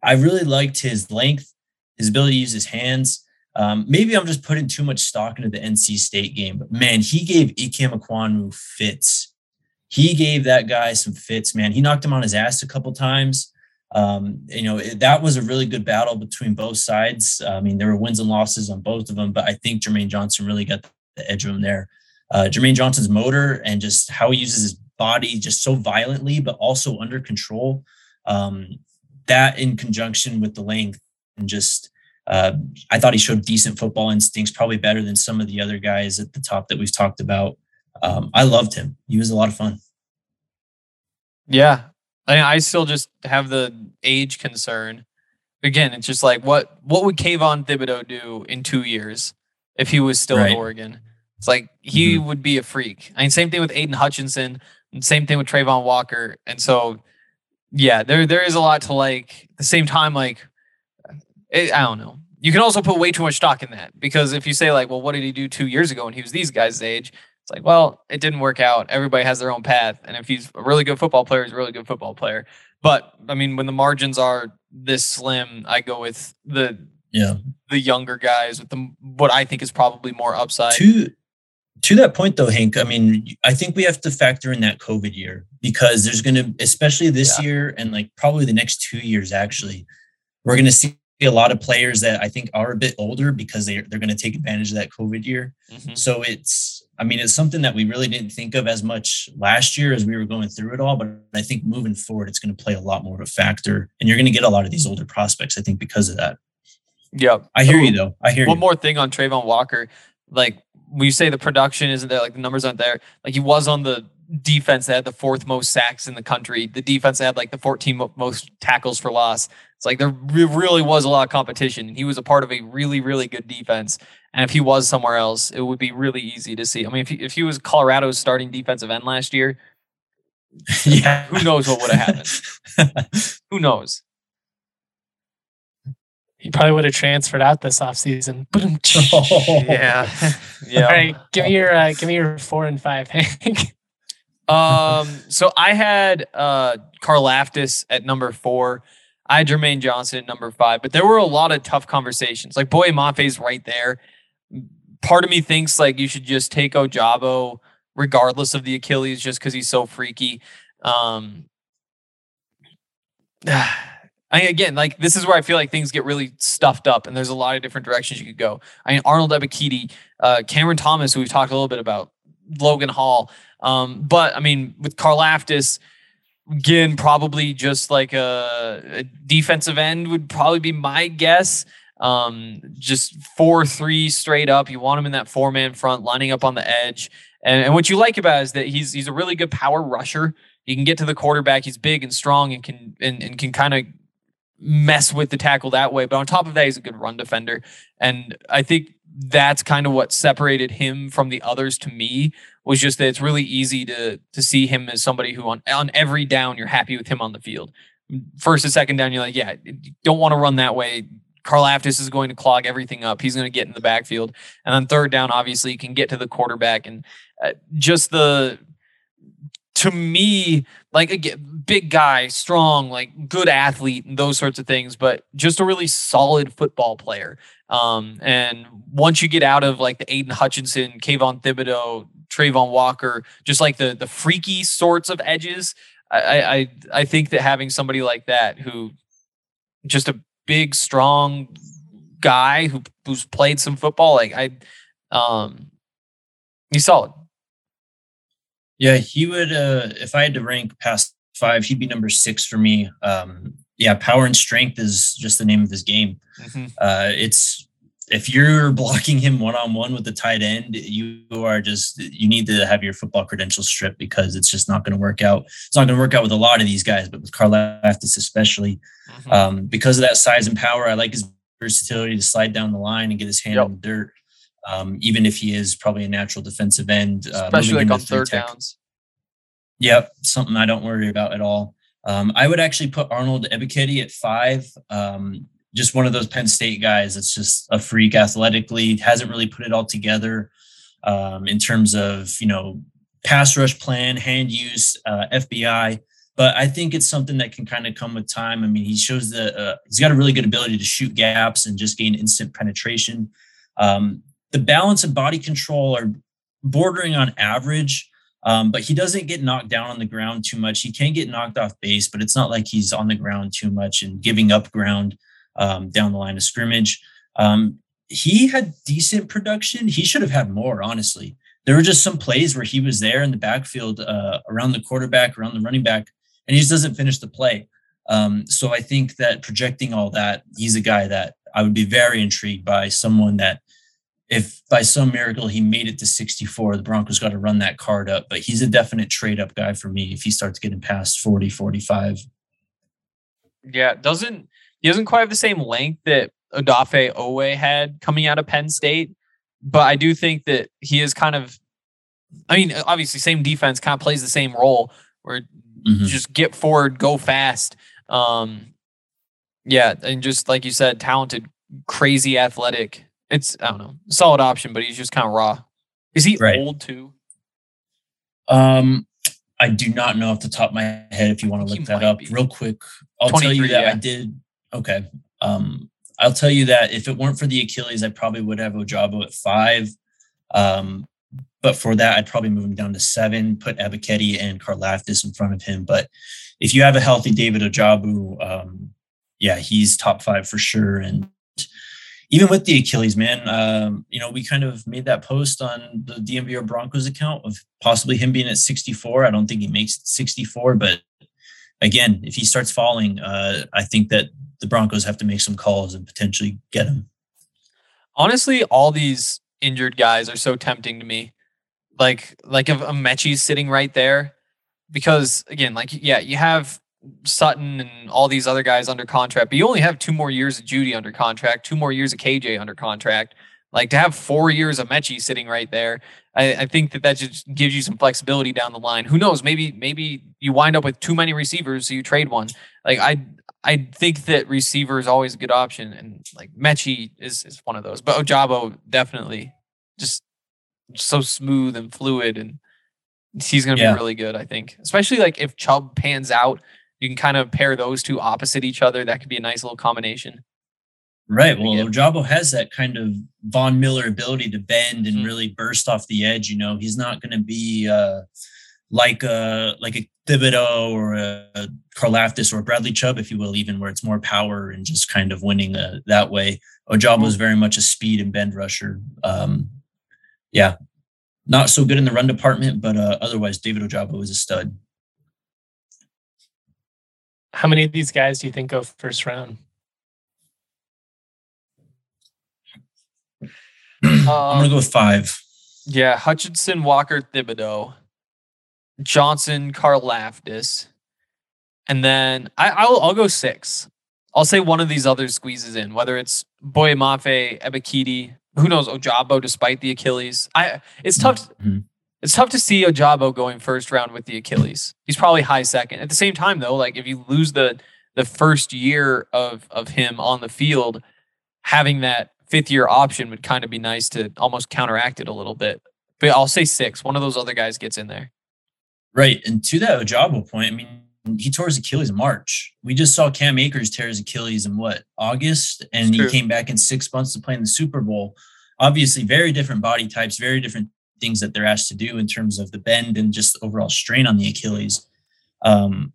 I really liked his length, his ability to use his hands. Um, maybe I'm just putting too much stock into the NC State game, but man, he gave Ikem Ekwonu fits. He gave that guy some fits, man. He knocked him on his ass a couple times. Um, you know, it, that was a really good battle between both sides. I mean, there were wins and losses on both of them, but I think Jermaine Johnson really got the edge of him there. Uh, Jermaine Johnson's motor and just how he uses his body just so violently, but also under control. Um, that in conjunction with the length and just uh, I thought he showed decent football instincts, probably better than some of the other guys at the top that we've talked about. Um, I loved him. He was a lot of fun. Yeah, I, mean, I still just have the age concern. Again, it's just like what what would Kayvon Thibodeaux do in two years if he was still right. at Oregon? It's like he mm-hmm. would be a freak. I mean, same thing with Aidan Hutchinson, and same thing with Travon Walker. And so, yeah, there there is a lot to like. At the same time, like it, I don't know. You can also put way too much stock in that because if you say like, well, what did he do two years ago when he was these guys' age? It's like, well, it didn't work out. Everybody has their own path, and if he's a really good football player, he's a really good football player. But I mean, when the margins are this slim, I go with the yeah the younger guys with the what I think is probably more upside. To to that point though, Hank, I mean, I think we have to factor in that COVID year because there's going to, especially this yeah. year and like probably the next two years, actually, we're going to see a lot of players that I think are a bit older because they they're going to take advantage of that COVID year. Mm-hmm. So it's I mean it's something that we really didn't think of as much last year as we were going through it all, but I think moving forward it's going to play a lot more of a factor and you're going to get a lot of these older prospects I think because of that. Yeah. I hear you though. I hear One you. more thing on Travon Walker, like we say the production isn't there, like the numbers aren't there. Like he was on the defense that had the fourth most sacks in the country. The defense that had like the 14 most tackles for loss. It's like there really was a lot of competition, and he was a part of a really, really good defense. And if he was somewhere else, it would be really easy to see. I mean, if he, if he was Colorado's starting defensive end last year, *laughs* yeah, who knows what would have happened? *laughs* who knows? He probably would have transferred out this offseason. Oh. *laughs* *laughs* yeah, *laughs* yeah. All right, give me your uh, give me your four and five, Hank. um, so I had uh Karlaftis at number four. I had Jermaine Johnson at number five, but there were a lot of tough conversations. Like Boye Mafe's right there. Part of me thinks like you should just take Ojabo regardless of the Achilles just because he's so freaky. Um, *sighs* I mean, again, like this is where I feel like things get really stuffed up, and there's a lot of different directions you could go. I mean, Arnold Ebiketie, uh, Cameron Thomas, who we've talked a little bit about, Logan Hall. Um, but I mean, with Carl Karlaftis, again, probably just like a, a, defensive end would probably be my guess. Um, just four three straight up. You want him in that four man front, lining up on the edge. And, and what you like about is that he's he's a really good power rusher. He can get to the quarterback. He's big and strong and can and, and can kind of mess with the tackle that way. But on top of that, he's a good run defender. And I think that's kind of what separated him from the others to me was just that it's really easy to to see him as somebody who on on every down you're happy with him on the field. First and second down, you're like, yeah, don't want to run that way. Karlaftis is going to clog everything up. He's going to get in the backfield, and then third down, obviously, you can get to the quarterback and uh, just the to me, like a big guy, strong, like good athlete, and those sorts of things, but just a really solid football player. Um, and once you get out of like the Aidan Hutchinson, Kayvon Thibodeaux, Travon Walker, just like the the freaky sorts of edges, I I I think that having somebody like that who just a big, strong guy who who's played some football, like I um he's solid. Yeah, he would uh if I had to rank past five, he'd be number six for me. Um yeah, power and strength is just the name of his game. Mm-hmm. Uh, it's if you're *laughs* blocking him one on one with the tight end, you are just you need to have your football credentials stripped because it's just not going to work out. It's not going to work out with a lot of these guys, but with Karlaftis especially, mm-hmm. um, because of that size and power. I like his versatility to slide down the line and get his hand yep. in the dirt, um, even if he is probably a natural defensive end, uh, especially like on third tech. downs. Yep, something I don't worry about at all. Um, I would actually put Arnold Ebiketie at five. Um, just one of those Penn State guys that's just a freak athletically, hasn't really put it all together um, in terms of, you know, pass rush plan, hand use, uh, FBI, but I think it's something that can kind of come with time. I mean, he shows that uh, he's got a really good ability to shoot gaps and just gain instant penetration. Um, the balance and body control are bordering on average, um, but he doesn't get knocked down on the ground too much. He can get knocked off base, but it's not like he's on the ground too much and giving up ground um, down the line of scrimmage. Um, he had decent production. He should have had more, honestly. There were just some plays where he was there in the backfield, uh, around the quarterback, around the running back, and he just doesn't finish the play. Um, so I think that projecting all that, he's a guy that I would be very intrigued by. Someone that, if by some miracle he made it to 64, the Broncos got to run that card up. But he's a definite trade up guy for me if he starts getting past 40, 45. Yeah, doesn't he doesn't quite have the same length that Odafe Oweh had coming out of Penn State, but I do think that he is kind of. I mean, obviously, same defense kind of plays the same role where mm-hmm. just get forward, go fast. Um, yeah, and just like you said, talented, crazy athletic. It's I don't know, solid option, but he's just kind of raw. Is he right. old too? Um, I do not know off the top of my head. If you want to look that up be. real quick, I'll tell you that yeah. I did. Okay. Um, I'll tell you that if it weren't for the Achilles, I probably would have Ojabo at five. Um, but for that, I'd probably move him down to seven, put Ebiketie and Karlaftis in front of him. But if you have a healthy David Ojabo, um, yeah, he's top five for sure. And even with the Achilles, man, um, you know, we kind of made that post on the DNVR Broncos account of possibly him being at 64. I don't think he makes 64, but again, if he starts falling, uh, I think that the Broncos have to make some calls and potentially get him. Honestly, all these injured guys are so tempting to me. Like, like if Metchie's sitting right there, because again, like yeah, you have Sutton and all these other guys under contract, but you only have two more years of Jeudy under contract, two more years of KJ under contract. Like to have four years of Metchie sitting right there, I, I, think that that just gives you some flexibility down the line. Who knows? Maybe maybe you wind up with too many receivers, so you trade one. Like I I think that receiver is always a good option, and like Metchie is is one of those. But Ojabo definitely just so smooth and fluid, and he's going to yeah. be really good. I think, especially like if Chubb pans out, you can kind of pair those two opposite each other. That could be a nice little combination. Right. Well, Ojabo has that kind of Von Miller ability to bend and mm-hmm. really burst off the edge. You know, he's not going to be uh, like a like a Thibodeaux or a, Karlaftis or Bradley Chubb, if you will, even where it's more power and just kind of winning uh, that way. Ojabo is very much a speed and bend rusher. Um, yeah, not so good in the run department, but uh, otherwise, David Ojabo is a stud. How many of these guys do you think go first round? *clears throat* I'm gonna go with five. Yeah, Hutchinson, Walker, Thibodeaux, Johnson, Karlaftis, and then I, will I'll go six. I'll say one of these others squeezes in, whether it's Boye-Mafe, Ebiketie, who knows Ojabo, despite the Achilles. I it's tough. Mm-hmm. It's tough to see Ojabo going first round with the Achilles. He's probably high second. At the same time, though, like if you lose the the first year of of him on the field, having that fifth year option would kind of be nice to almost counteract it a little bit. But I'll say six. One of those other guys gets in there. Right. And to that Ojabo point, I mean, he tore his Achilles in March. We just saw Cam Akers tear his Achilles in what, August? And he came back in six months to play in the Super Bowl. Obviously, very different body types, very different things that they're asked to do in terms of the bend and just overall strain on the Achilles. Um,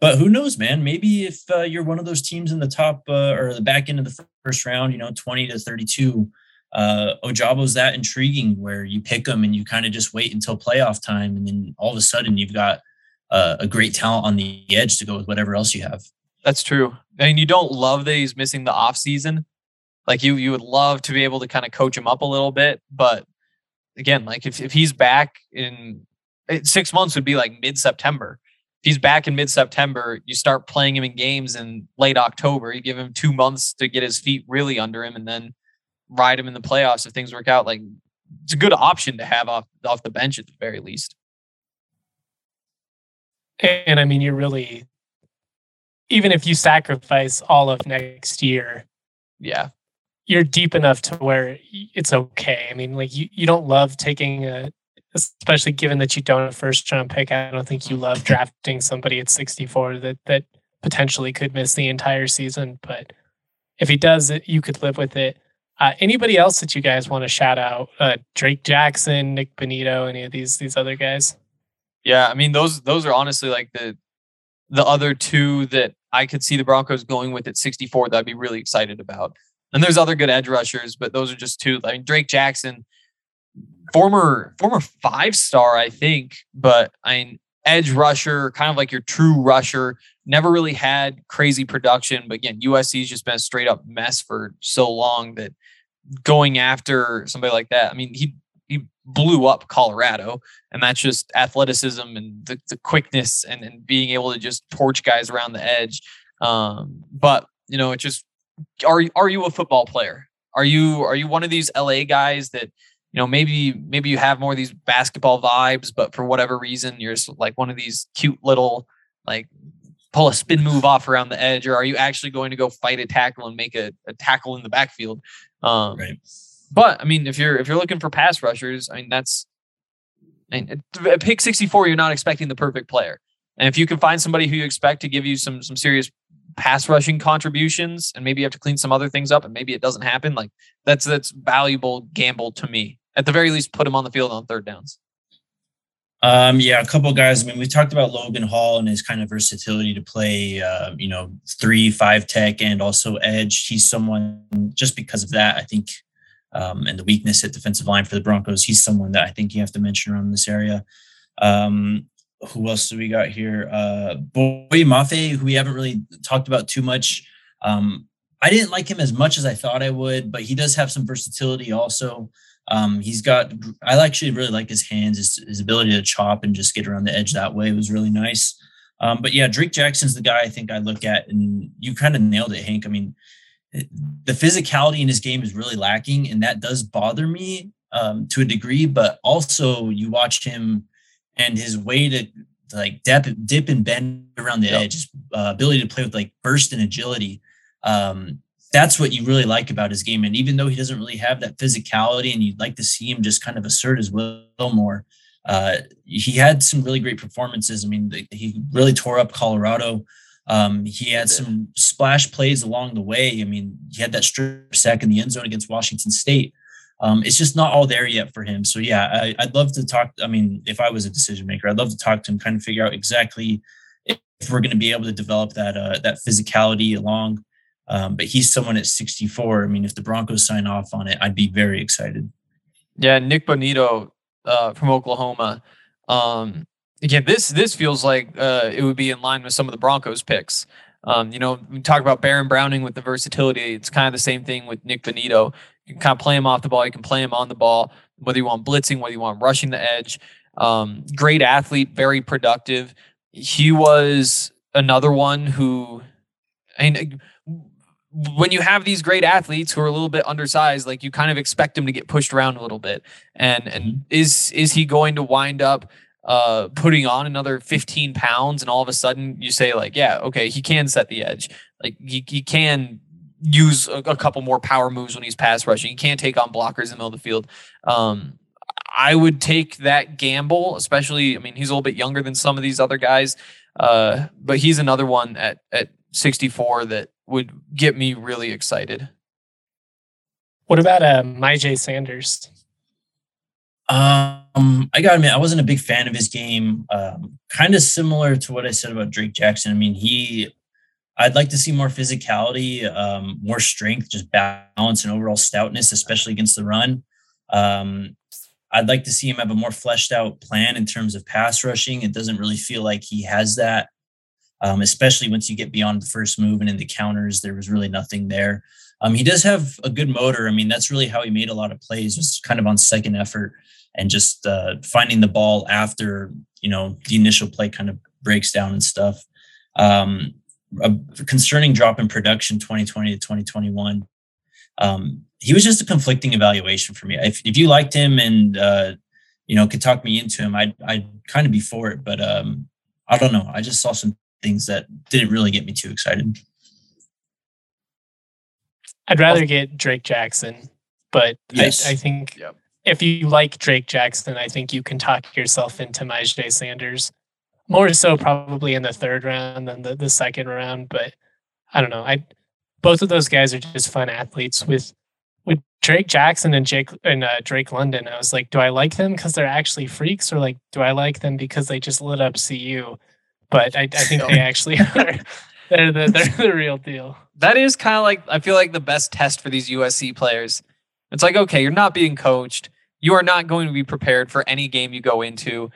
but who knows, man? Maybe if uh, you're one of those teams in the top uh, or the back end of the first round, you know, 20 to 32, uh, Ojabo's that intriguing where you pick them and you kind of just wait until playoff time. And then all of a sudden you've got uh, a great talent on the edge to go with whatever else you have. That's true. I mean, you don't love that he's missing the off season. Like you, you would love to be able to kind of coach him up a little bit, but again, like if, if he's back in six months would be like mid September. If he's back in mid September, you start playing him in games in late October. You give him two months to get his feet really under him, and then ride him in the playoffs if things work out. Like it's a good option to have off off the bench at the very least. And I mean, you're really, even if you sacrifice all of next year, yeah, you're deep enough to where it's okay. I mean, like you, you don't love taking a, especially given that you don't have first round pick. I don't think you love drafting somebody at 64 that that potentially could miss the entire season. But if he does you could live with it. Uh, anybody else that you guys want to shout out? Uh, Drake Jackson, Nick Bonitto, any of these these other guys? Yeah, I mean those those are honestly like the the other two that I could see the Broncos going with at 64 that I'd be really excited about. And there's other good edge rushers, but those are just two. I mean Drake Jackson, former former five star, I think, but I mean edge rusher, kind of like your true rusher. Never really had crazy production, but again, USC's just been a straight up mess for so long that going after somebody like that, I mean, he he blew up Colorado, and that's just athleticism and the, the quickness and, and being able to just torch guys around the edge. Um, but you know, it just are are you a football player? Are you are you one of these LA guys that you know maybe maybe you have more of these basketball vibes, but for whatever reason you're just like one of these cute little like pull a spin move off around the edge, or are you actually going to go fight a tackle and make a, a tackle in the backfield? Um, right. But I mean, if you're if you're looking for pass rushers, I mean that's I mean, at pick 64, you're not expecting the perfect player. And if you can find somebody who you expect to give you some some serious pass rushing contributions, and maybe you have to clean some other things up, and maybe it doesn't happen, like that's that's valuable gamble to me. At the very least, put him on the field on third downs. Um, yeah, a couple guys. I mean, we talked about Logan Hall and his kind of versatility to play, uh, you know, three, five tech, and also edge. He's someone just because of that. I think um, and the weakness at defensive line for the Broncos. He's someone that I think you have to mention around this area. Um, who else do we got here? Uh, Boye Mafe, who we haven't really talked about too much. Um, I didn't like him as much as I thought I would, but he does have some versatility also. Um, he's got, I actually really like his hands, his, his, ability to chop and just get around the edge that way was really nice. Um, but yeah, Drake Jackson's the guy I think I look at, and you kind of nailed it, Hank. I mean, the physicality in his game is really lacking, and that does bother me um, to a degree. But also, you watch him and his way to like dip, dip and bend around the yep. edge, his uh, ability to play with like burst and agility. Um, that's what you really like about his game. And even though he doesn't really have that physicality, and you'd like to see him just kind of assert his will more, uh, he had some really great performances. I mean, he really tore up Colorado. Um, he had some splash plays along the way. I mean, he had that strip sack in the end zone against Washington State. Um, it's just not all there yet for him. So yeah, I, would love to talk. I mean, if I was a decision maker, I'd love to talk to him, kind of figure out exactly if we're going to be able to develop that uh, that physicality along. Um, but he's someone at 64. I mean, if the Broncos sign off on it, I'd be very excited. Yeah, Nick Bonitto uh, from Oklahoma. Um, again, this this feels like uh, it would be in line with some of the Broncos picks. Um, you know, we talk about Baron Browning with the versatility. It's kind of the same thing with Nick Bonitto. You can kind of play him off the ball. You can play him on the ball, whether you want blitzing, whether you want rushing the edge. Um, great athlete, very productive. He was another one who, I mean, when you have these great athletes who are a little bit undersized, like you kind of expect them to get pushed around a little bit. And and mm-hmm. is is he going to wind up uh, putting on another 15 pounds and all of a sudden you say like, yeah, okay, he can set the edge. Like he, he can use a, a couple more power moves when he's pass rushing. He can't take on blockers in the middle of the field. Um, I would take that gamble, especially, I mean, he's a little bit younger than some of these other guys. Uh, but he's another one at, at 64 that would get me really excited. What about uh, Myjai Sanders? Um, I got to admit, I wasn't a big fan of his game. Um, kind of similar to what I said about Drake Jackson. I mean, he, I'd like to see more physicality, um, more strength, just balance and overall stoutness, especially against the run. Um, I'd like to see him have a more fleshed out plan in terms of pass rushing. It doesn't really feel like he has that, um, especially once you get beyond the first move and in the counters. There was really nothing there. Um, he does have a good motor. I mean, that's really how he made a lot of plays, was kind of on second effort and just uh, finding the ball after you know the initial play kind of breaks down and stuff. Um, a concerning drop in production 2020 to 2021. Um, he was just a conflicting evaluation for me. If, if you liked him and uh, you know could talk me into him, I'd I'd kind of be for it. But um, I don't know. I just saw some things that didn't really get me too excited. I'd rather get Drake Jackson, but yes. I, I think yep if you like Drake Jackson, I think you can talk yourself into Myjai Sanders. More so probably in the third round than the, the second round, but I don't know. I both of those guys are just fun athletes with with Drake Jackson and Jake and uh, Drake London. I was like, do I like them because they're actually freaks, or like, do I like them because they just lit up CU? But I, I think they actually *laughs* are. They're the they're the real deal. That is kind of like I feel like the best test for these USC players. It's like okay, you're not being coached. You are not going to be prepared for any game you go into.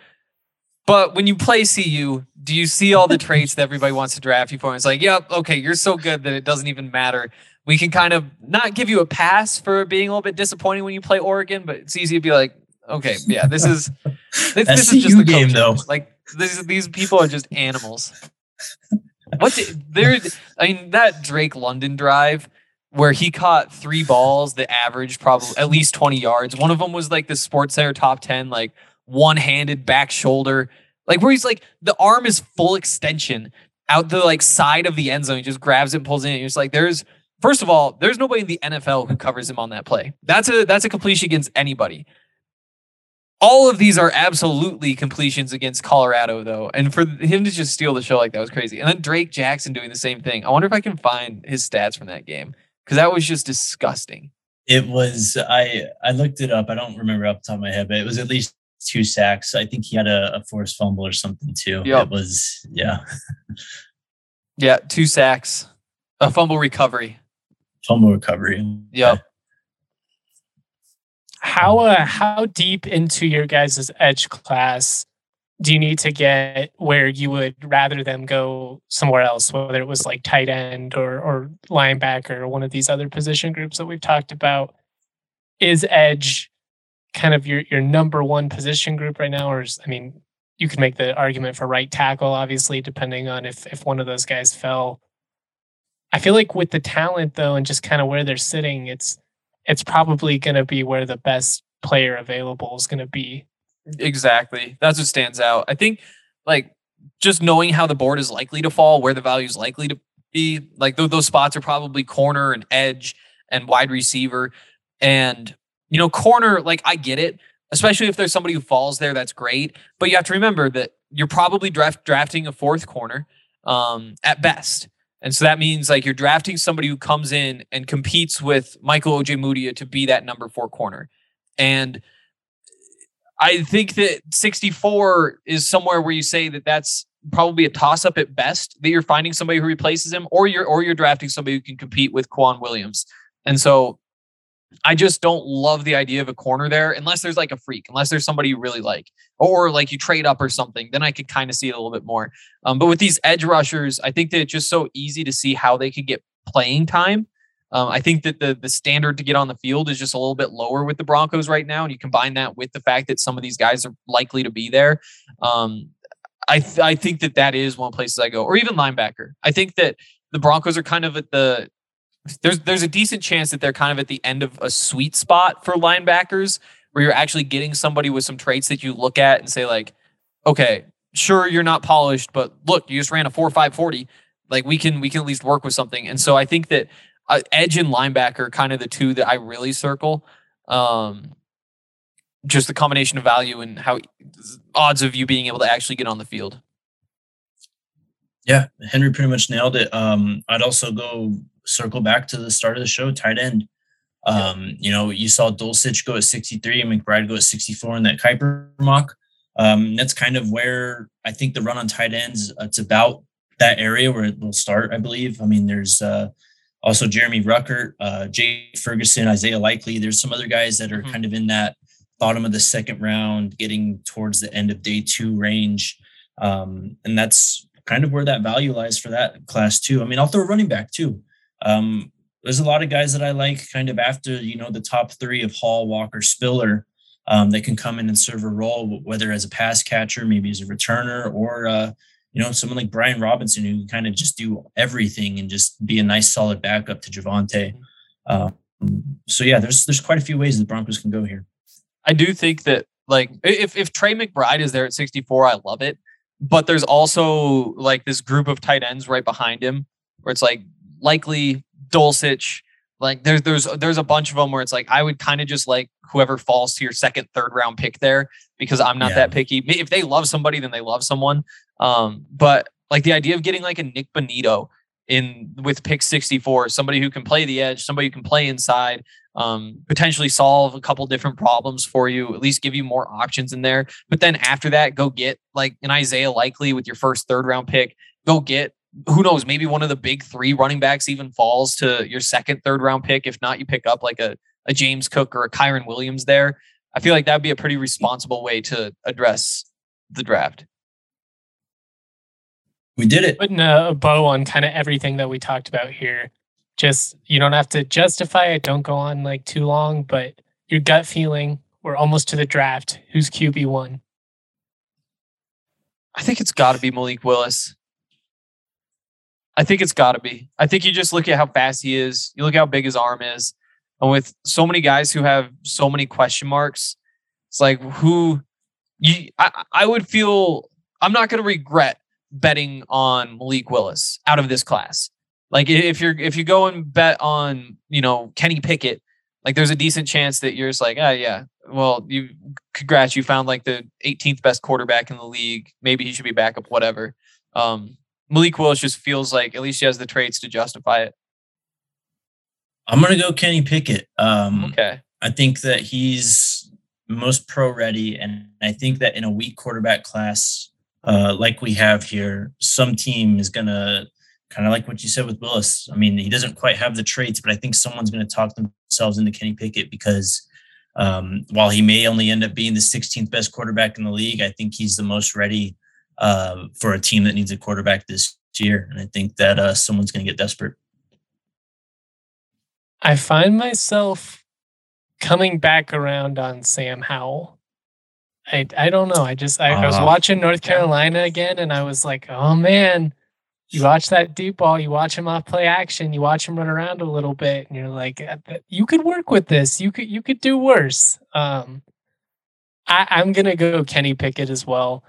But when you play CU, do you see all the traits that everybody wants to draft you for? It's like, yep, okay, you're so good that it doesn't even matter. We can kind of not give you a pass for being a little bit disappointing when you play Oregon, but it's easy to be like, okay, yeah, this is *laughs* this, this is just the game though. Like this, these people are just animals. What did, there? I mean, that Drake London drive where he caught three balls that averaged probably at least 20 yards. One of them was like the Sports Center top 10, like one handed back shoulder, like where he's like the arm is full extension out the like side of the end zone. He just grabs it and pulls it in. You're like, there's first of all, there's nobody in the NFL who covers him on that play. That's a that's a completion against anybody. All of these are absolutely completions against Colorado, though. And for him to just steal the show like that was crazy. And then Drake Jackson doing the same thing. I wonder if I can find his stats from that game because that was just disgusting. It was. I I looked it up. I don't remember off the top of my head, but it was at least two sacks. I think he had a, a forced fumble or something too. Yep. It was yeah. yeah, two sacks, a fumble recovery. Fumble recovery. Yep. How uh, how deep into your guys' edge class do you need to get where you would rather them go somewhere else, whether it was like tight end or or linebacker or one of these other position groups that we've talked about? Is edge kind of your your number one position group right now, or is, I mean, you could make the argument for right tackle, obviously, depending on if if one of those guys fell. I feel like with the talent though, and just kind of where they're sitting, it's it's probably going to be where the best player available is going to be. Exactly. That's what stands out. I think like just knowing how the board is likely to fall, where the value is likely to be, like th- those spots are probably corner and edge and wide receiver. And, you know, corner, like I get it, especially if there's somebody who falls there, that's great. But you have to remember that you're probably draft- drafting a fourth corner um, at best. And so that means like you're drafting somebody who comes in and competes with Michael Ojemudia to be that number four corner. And I think that 64 is somewhere where you say that that's probably a toss up at best that you're finding somebody who replaces him or you're or you're drafting somebody who can compete with K'Waun Williams. And so I just don't love the idea of a corner there unless there's like a freak, unless there's somebody you really like, or like you trade up or something. Then I could kind of see it a little bit more. Um, but with these edge rushers, I think that it's just so easy to see how they could get playing time. Um, I think that the the standard to get on the field is just a little bit lower with the Broncos right now, and you combine that with the fact that some of these guys are likely to be there. Um, I th- I think that that is one places I go, or even linebacker. I think that the Broncos are kind of at the there's there's a decent chance that they're kind of at the end of a sweet spot for linebackers where you're actually getting somebody with some traits that you look at and say like, okay, sure you're not polished, but look, you just ran a four five forty. Like we can we can at least work with something. And so I think that uh, edge and linebacker kind of the two that I really circle. Um, just the combination of value and how odds of you being able to actually get on the field. Yeah, Henry pretty much nailed it. Um, I'd also go circle back to the start of the show, tight end. Um, you know, you saw Dulcich go at 63 and McBride go at 64 in that Kiper mock. Um, that's kind of where I think the run on tight ends, it's about that area where it will start, I believe. I mean, there's uh, also Jeremy Ruckert, uh, Jake Ferguson, Isaiah Likely. There's some other guys that are mm-hmm. kind of in that bottom of the second round, getting towards the end of day two range. Um, and that's kind of where that value lies for that class too. I mean, I'll throw running back too. Um, there's a lot of guys that I like kind of after, you know, the top three of Hall, Walker, Spiller. Um, that can come in and serve a role, whether as a pass catcher, maybe as a returner, or uh, you know, someone like Brian Robinson who can kind of just do everything and just be a nice solid backup to Javonte. Um, so yeah, there's there's quite a few ways the Broncos can go here. I do think that like if if Trey McBride is there at 64, I love it. But there's also like this group of tight ends right behind him where it's like likely Dulcich, Like there's there's there's a bunch of them where it's like I would kind of just like whoever falls to your second, third round pick there because I'm not yeah. that picky. If they love somebody, then they love someone. Um, but like the idea of getting like a Nick Bonitto in with pick 64, somebody who can play the edge, somebody who can play inside, um, potentially solve a couple different problems for you, at least give you more options in there. But then after that, go get like an Isaiah Likely with your first third round pick. Go get who knows, maybe one of the big three running backs even falls to your second, third round pick. If not, you pick up like a, a James Cook or a Kyren Williams there. I feel like that'd be a pretty responsible way to address the draft. We did it. Putting a bow on kind of everything that we talked about here. Just you don't have to justify it. Don't go on like too long, but your gut feeling. We're almost to the draft. Who's QB one? I think it's got to be Malik Willis. I think it's got to be. I think you just look at how fast he is. You look how big his arm is, and with so many guys who have so many question marks, it's like who you. I, I would feel I'm not going to regret betting on Malik Willis out of this class. Like if you're if you go and bet on you know Kenny Pickett, like there's a decent chance that you're just like ah yeah well you congrats you found like the 18th best quarterback in the league maybe he should be backup whatever. Um, Malik Willis just feels like at least he has the traits to justify it. I'm gonna go Kenny Pickett. Um, okay. I think that he's most pro ready, and I think that in a weak quarterback class uh, like we have here, some team is gonna kind of like what you said with Willis. I mean, he doesn't quite have the traits, but I think someone's going to talk themselves into Kenny Pickett because um, while he may only end up being the 16th best quarterback in the league, I think he's the most ready uh, for a team that needs a quarterback this year. And I think that uh, someone's going to get desperate. I find myself coming back around on Sam Howell. I, I don't know. I just I, uh, I was watching North Carolina again, and I was like, oh man, you watch that deep ball, you watch him off play action, you watch him run around a little bit, and you're like, uh, you could work with this. You could you could do worse. Um, I, I'm gonna go Kenny Pickett as well.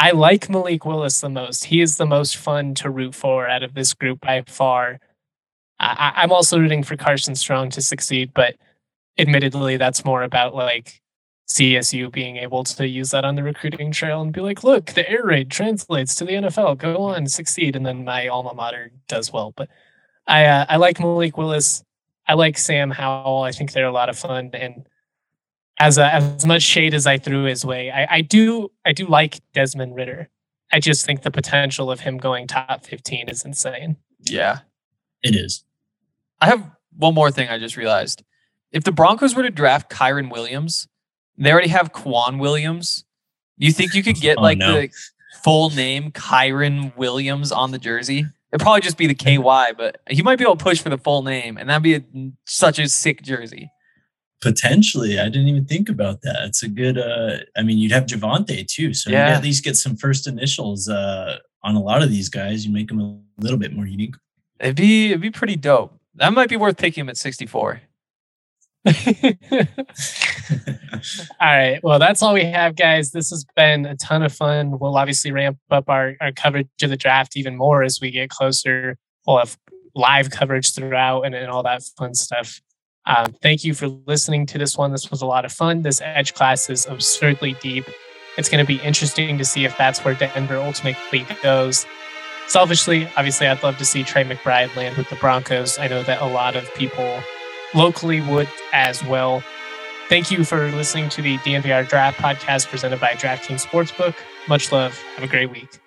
I like Malik Willis the most. He is the most fun to root for out of this group by far. I, I'm also rooting for Carson Strong to succeed, but admittedly, that's more about like CSU being able to use that on the recruiting trail and be like, look, the air raid translates to the NFL. Go on, succeed, and then my alma mater does well. But I uh, I like Malik Willis. I like Sam Howell. I think they're a lot of fun, and as a, as much shade as I threw his way, I, I do I do like Desmond Ridder. I just think the potential of him going top 15 is insane. Yeah. It is. I have one more thing I just realized. If the Broncos were to draft Kyren Williams, they already have K'Waun Williams. Do you think you could get oh, like no. the full name Kyren Williams on the jersey? It'd probably just be the KY, but he might be able to push for the full name, and that'd be a, such a sick jersey. Potentially, I didn't even think about that. It's a good. uh I mean, you'd have Javonte too, so yeah. you at least get some first initials uh on a lot of these guys. You make them a little bit more unique. It'd be it'd be pretty dope. That might be worth picking him at sixty four. *laughs* all right. Well, that's all we have, guys. This has been a ton of fun. We'll obviously ramp up our, our coverage of the draft even more as we get closer. We'll have live coverage throughout and, and all that fun stuff. Um, thank you for listening to this one. This was a lot of fun. This edge class is absurdly deep. It's going to be interesting to see if that's where Denver ultimately goes. Selfishly, obviously, I'd love to see Trey McBride land with the Broncos. I know that a lot of people locally would as well. Thank you for listening to the DNVR Draft podcast presented by DraftKings Sportsbook. Much love. Have a great week.